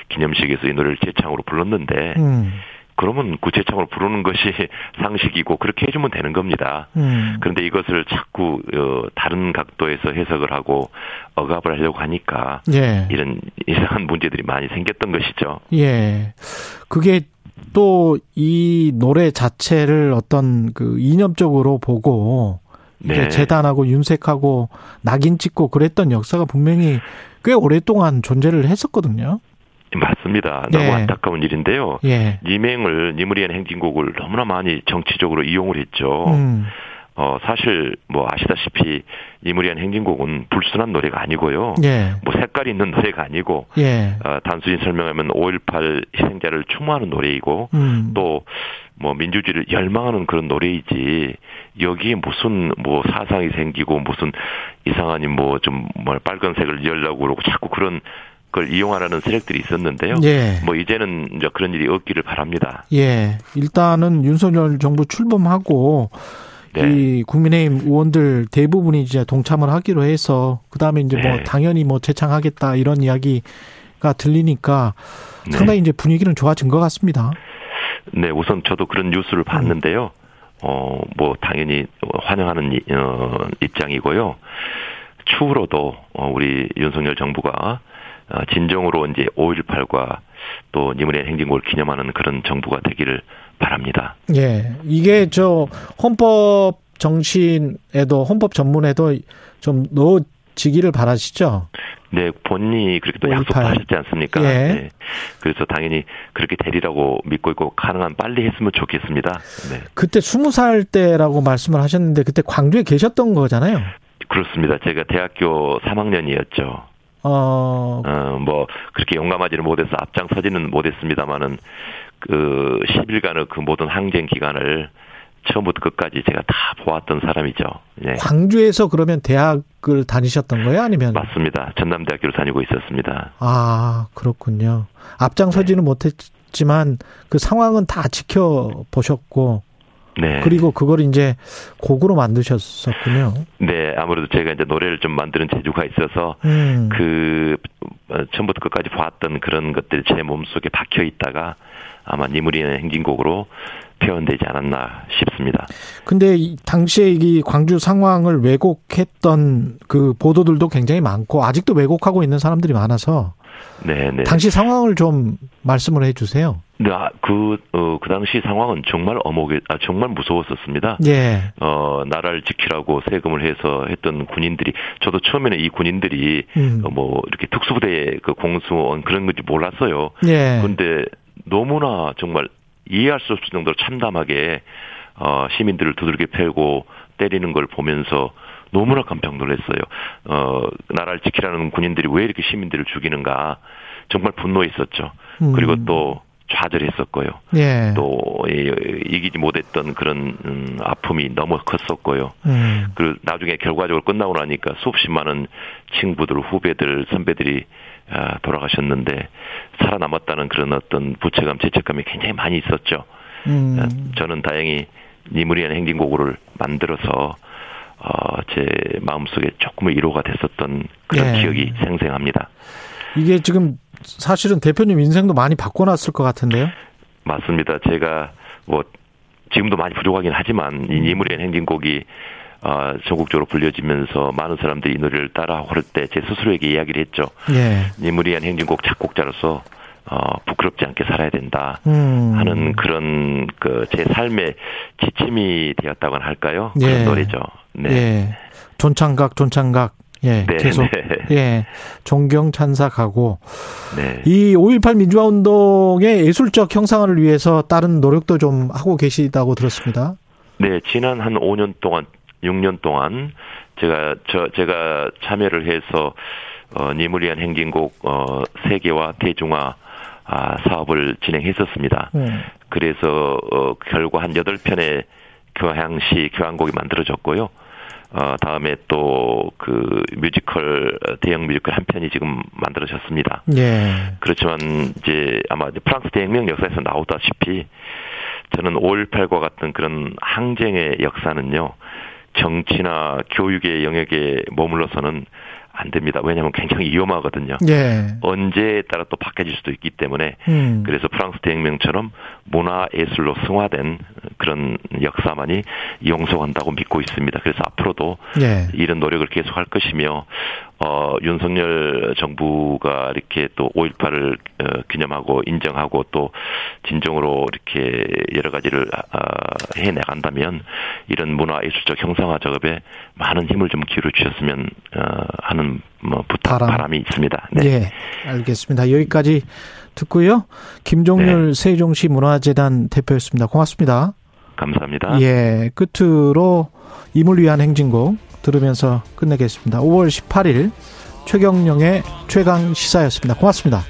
기념식에서 이 노래를 재창으로 불렀는데 음. 그러면 구체창으로 부르는 것이 상식이고 그렇게 해주면 되는 겁니다. 음. 그런데 이것을 자꾸 어, 다른 각도에서 해석을 하고 억압을 하려고 하니까 예. 이런 이상한 문제들이 많이 생겼던 것이죠. 예, 그게 또 이 노래 자체를 어떤 그 이념적으로 보고 네. 재단하고 윤색하고 낙인 찍고 그랬던 역사가 분명히 꽤 오랫동안 존재를 했었거든요. 맞습니다. 너무 예. 안타까운 일인데요. 예. 니맹을 니무리안 행진곡을 너무나 많이 정치적으로 이용을 했죠. 음. 어 사실 뭐 아시다시피 니무리안 행진곡은 불순한 노래가 아니고요. 예. 뭐 색깔이 있는 노래가 아니고 예. 어, 단순히 설명하면 5.18 희생자를 추모하는 노래이고 음. 또뭐 민주주의를 열망하는 그런 노래이지 여기에 무슨 뭐 사상이 생기고 무슨 이상하니 뭐좀뭐 빨간색을 열려고 그러고 자꾸 그런 그 걸 이용하라는 세력들이 있었는데요. 예. 뭐 이제는 이제 그런 일이 없기를 바랍니다. 예. 일단은 윤석열 정부 출범하고 네. 이 국민의힘 의원들 대부분이 이제 동참을 하기로 해서 그다음에 이제 뭐 네. 뭐 당연히 뭐 재창하겠다 이런 이야기가 들리니까 네. 상당히 이제 분위기는 좋아진 것 같습니다. 네, 우선 저도 그런 뉴스를 봤는데요. 어, 뭐 당연히 환영하는 어, 입장이고요. 추후로도 어, 우리 윤석열 정부가 어, 진정으로 이제 5.18과 또 니문의 행진곡을 기념하는 그런 정부가 되기를 바랍니다. 예. 이게 저 헌법 정신에도 헌법 전문에도 좀 넣어지기를 바라시죠? 네, 본인이 그렇게 또 약속하셨지 않습니까? 예. 네. 그래서 당연히 그렇게 되리라고 믿고 있고 가능한 빨리 했으면 좋겠습니다. 네. 그때 20살 때라고 말씀을 하셨는데 그때 광주에 계셨던 거잖아요. 그렇습니다. 제가 대학교 3학년이었죠. 어. 어, 뭐, 그렇게 용감하지는 못해서 앞장서지는 못했습니다만은, 그, 10일간의 그 모든 항쟁 기간을 처음부터 끝까지 제가 다 보았던 사람이죠. 예. 광주에서 그러면 대학을 다니셨던 거예요, 아니면? 맞습니다. 전남대학교를 다니고 있었습니다. 아 그렇군요. 앞장서지는 네. 못했지만 그 상황은 다 지켜보셨고. 네. 그리고 그걸 이제 곡으로 만드셨었군요. 네, 아무래도 제가 이제 노래를 좀 만드는 재주가 있어서 음. 그 어, 처음부터 끝까지 봤던 그런 것들이 제 몸속에 박혀 있다가 아마 니무리의 행진곡으로 표현되지 않았나 싶습니다. 근데 당시에 이 광주 상황을 왜곡했던 그 보도들도 굉장히 많고 아직도 왜곡하고 있는 사람들이 많아서 네, 네. 당시 상황을 좀 말씀을 해 주세요. 네, 아, 그, 어, 그 당시 상황은 정말 어목에, 아, 정말 무서웠었습니다. 예. 어, 나라를 지키라고 세금을 해서 했던 군인들이, 저도 처음에는 이 군인들이, 음. 어, 뭐, 이렇게 특수부대 그 공수원 그런 건지 몰랐어요. 예. 근데 너무나 정말 이해할 수 없을 정도로 참담하게, 어, 시민들을 두들겨 패고 때리는 걸 보면서 너무나 깜짝 놀랐어요. 어, 나라를 지키라는 군인들이 왜 이렇게 시민들을 죽이는가. 정말 분노했었죠. 음. 그리고 또 좌절했었고요. 예. 또 이기지 못했던 그런 음, 아픔이 너무 컸었고요. 음. 그리고 나중에 결과적으로 끝나고 나니까 수없이 많은 친구들, 후배들, 선배들이 아, 돌아가셨는데 살아남았다는 그런 어떤 부채감, 죄책감이 굉장히 많이 있었죠. 음. 아, 저는 다행히 니무리안 행진곡을 만들어서 어, 제 마음속에 조금의 위로가 됐었던 그런 예. 기억이 생생합니다. 이게 지금 사실은 대표님 인생도 많이 바꿔놨을 것 같은데요? 맞습니다. 제가 뭐 지금도 많이 부족하긴 하지만 이 니무리안 행진곡이 어, 전국적으로 불려지면서 많은 사람들이 이 노래를 따라 부를 때 제 스스로에게 이야기를 했죠. 예. 니무리안 행진곡 작곡자로서 어, 부끄럽지 않게 살아야 된다 음. 하는 그런 그 제 삶의 지침이 되었다고나 할까요? 그런 예. 노래죠. 네. 예. 존창각 존창각 예, 네, 계속 네. 예, 존경 찬사하고 네. 이5.18 민주화 운동의 예술적 형상화를 위해서 다른 노력도 좀 하고 계시다고 들었습니다. 네, 지난 한 5년 동안 6년 동안 제가 저 제가 참여를 해서 어 니무리안 행진곡 어 세계화 대중화 아 사업을 진행했었습니다. 음. 그래서 어 결과 한 8편의 교향시 교향곡이 만들어졌고요. 어, 다음에 또 그 뮤지컬, 대형 뮤지컬 한 편이 지금 만들어졌습니다. 예. 그렇지만 이제 아마 프랑스 대혁명 역사에서 나오다시피 저는 5.18과 같은 그런 항쟁의 역사는요, 정치나 교육의 영역에 머물러서는 안 됩니다. 왜냐하면 굉장히 위험하거든요. 예. 언제에 따라 또 바뀌어질 수도 있기 때문에 음. 그래서 프랑스 대혁명처럼 문화 예술로 승화된 그런 역사만이 용서한다고 믿고 있습니다. 그래서 앞으로도 예. 이런 노력을 계속할 것이며 어, 윤석열 정부가 이렇게 또 5.18을 어, 기념하고 인정하고 또 진정으로 이렇게 여러 가지를 어, 해 나간다면 이런 문화 예술적 형상화 작업에 많은 힘을 좀 기울여 주셨으면 어, 하는 뭐 부탁 바람. 바람이 있습니다. 네. 예, 알겠습니다. 여기까지 듣고요. 김종률 네. 세종시 문화재단 대표였습니다. 고맙습니다. 감사합니다. 예, 끝으로 임을 위한 행진곡 들으면서 끝내겠습니다. 5월 18일 최경령의 최강 시사였습니다. 고맙습니다.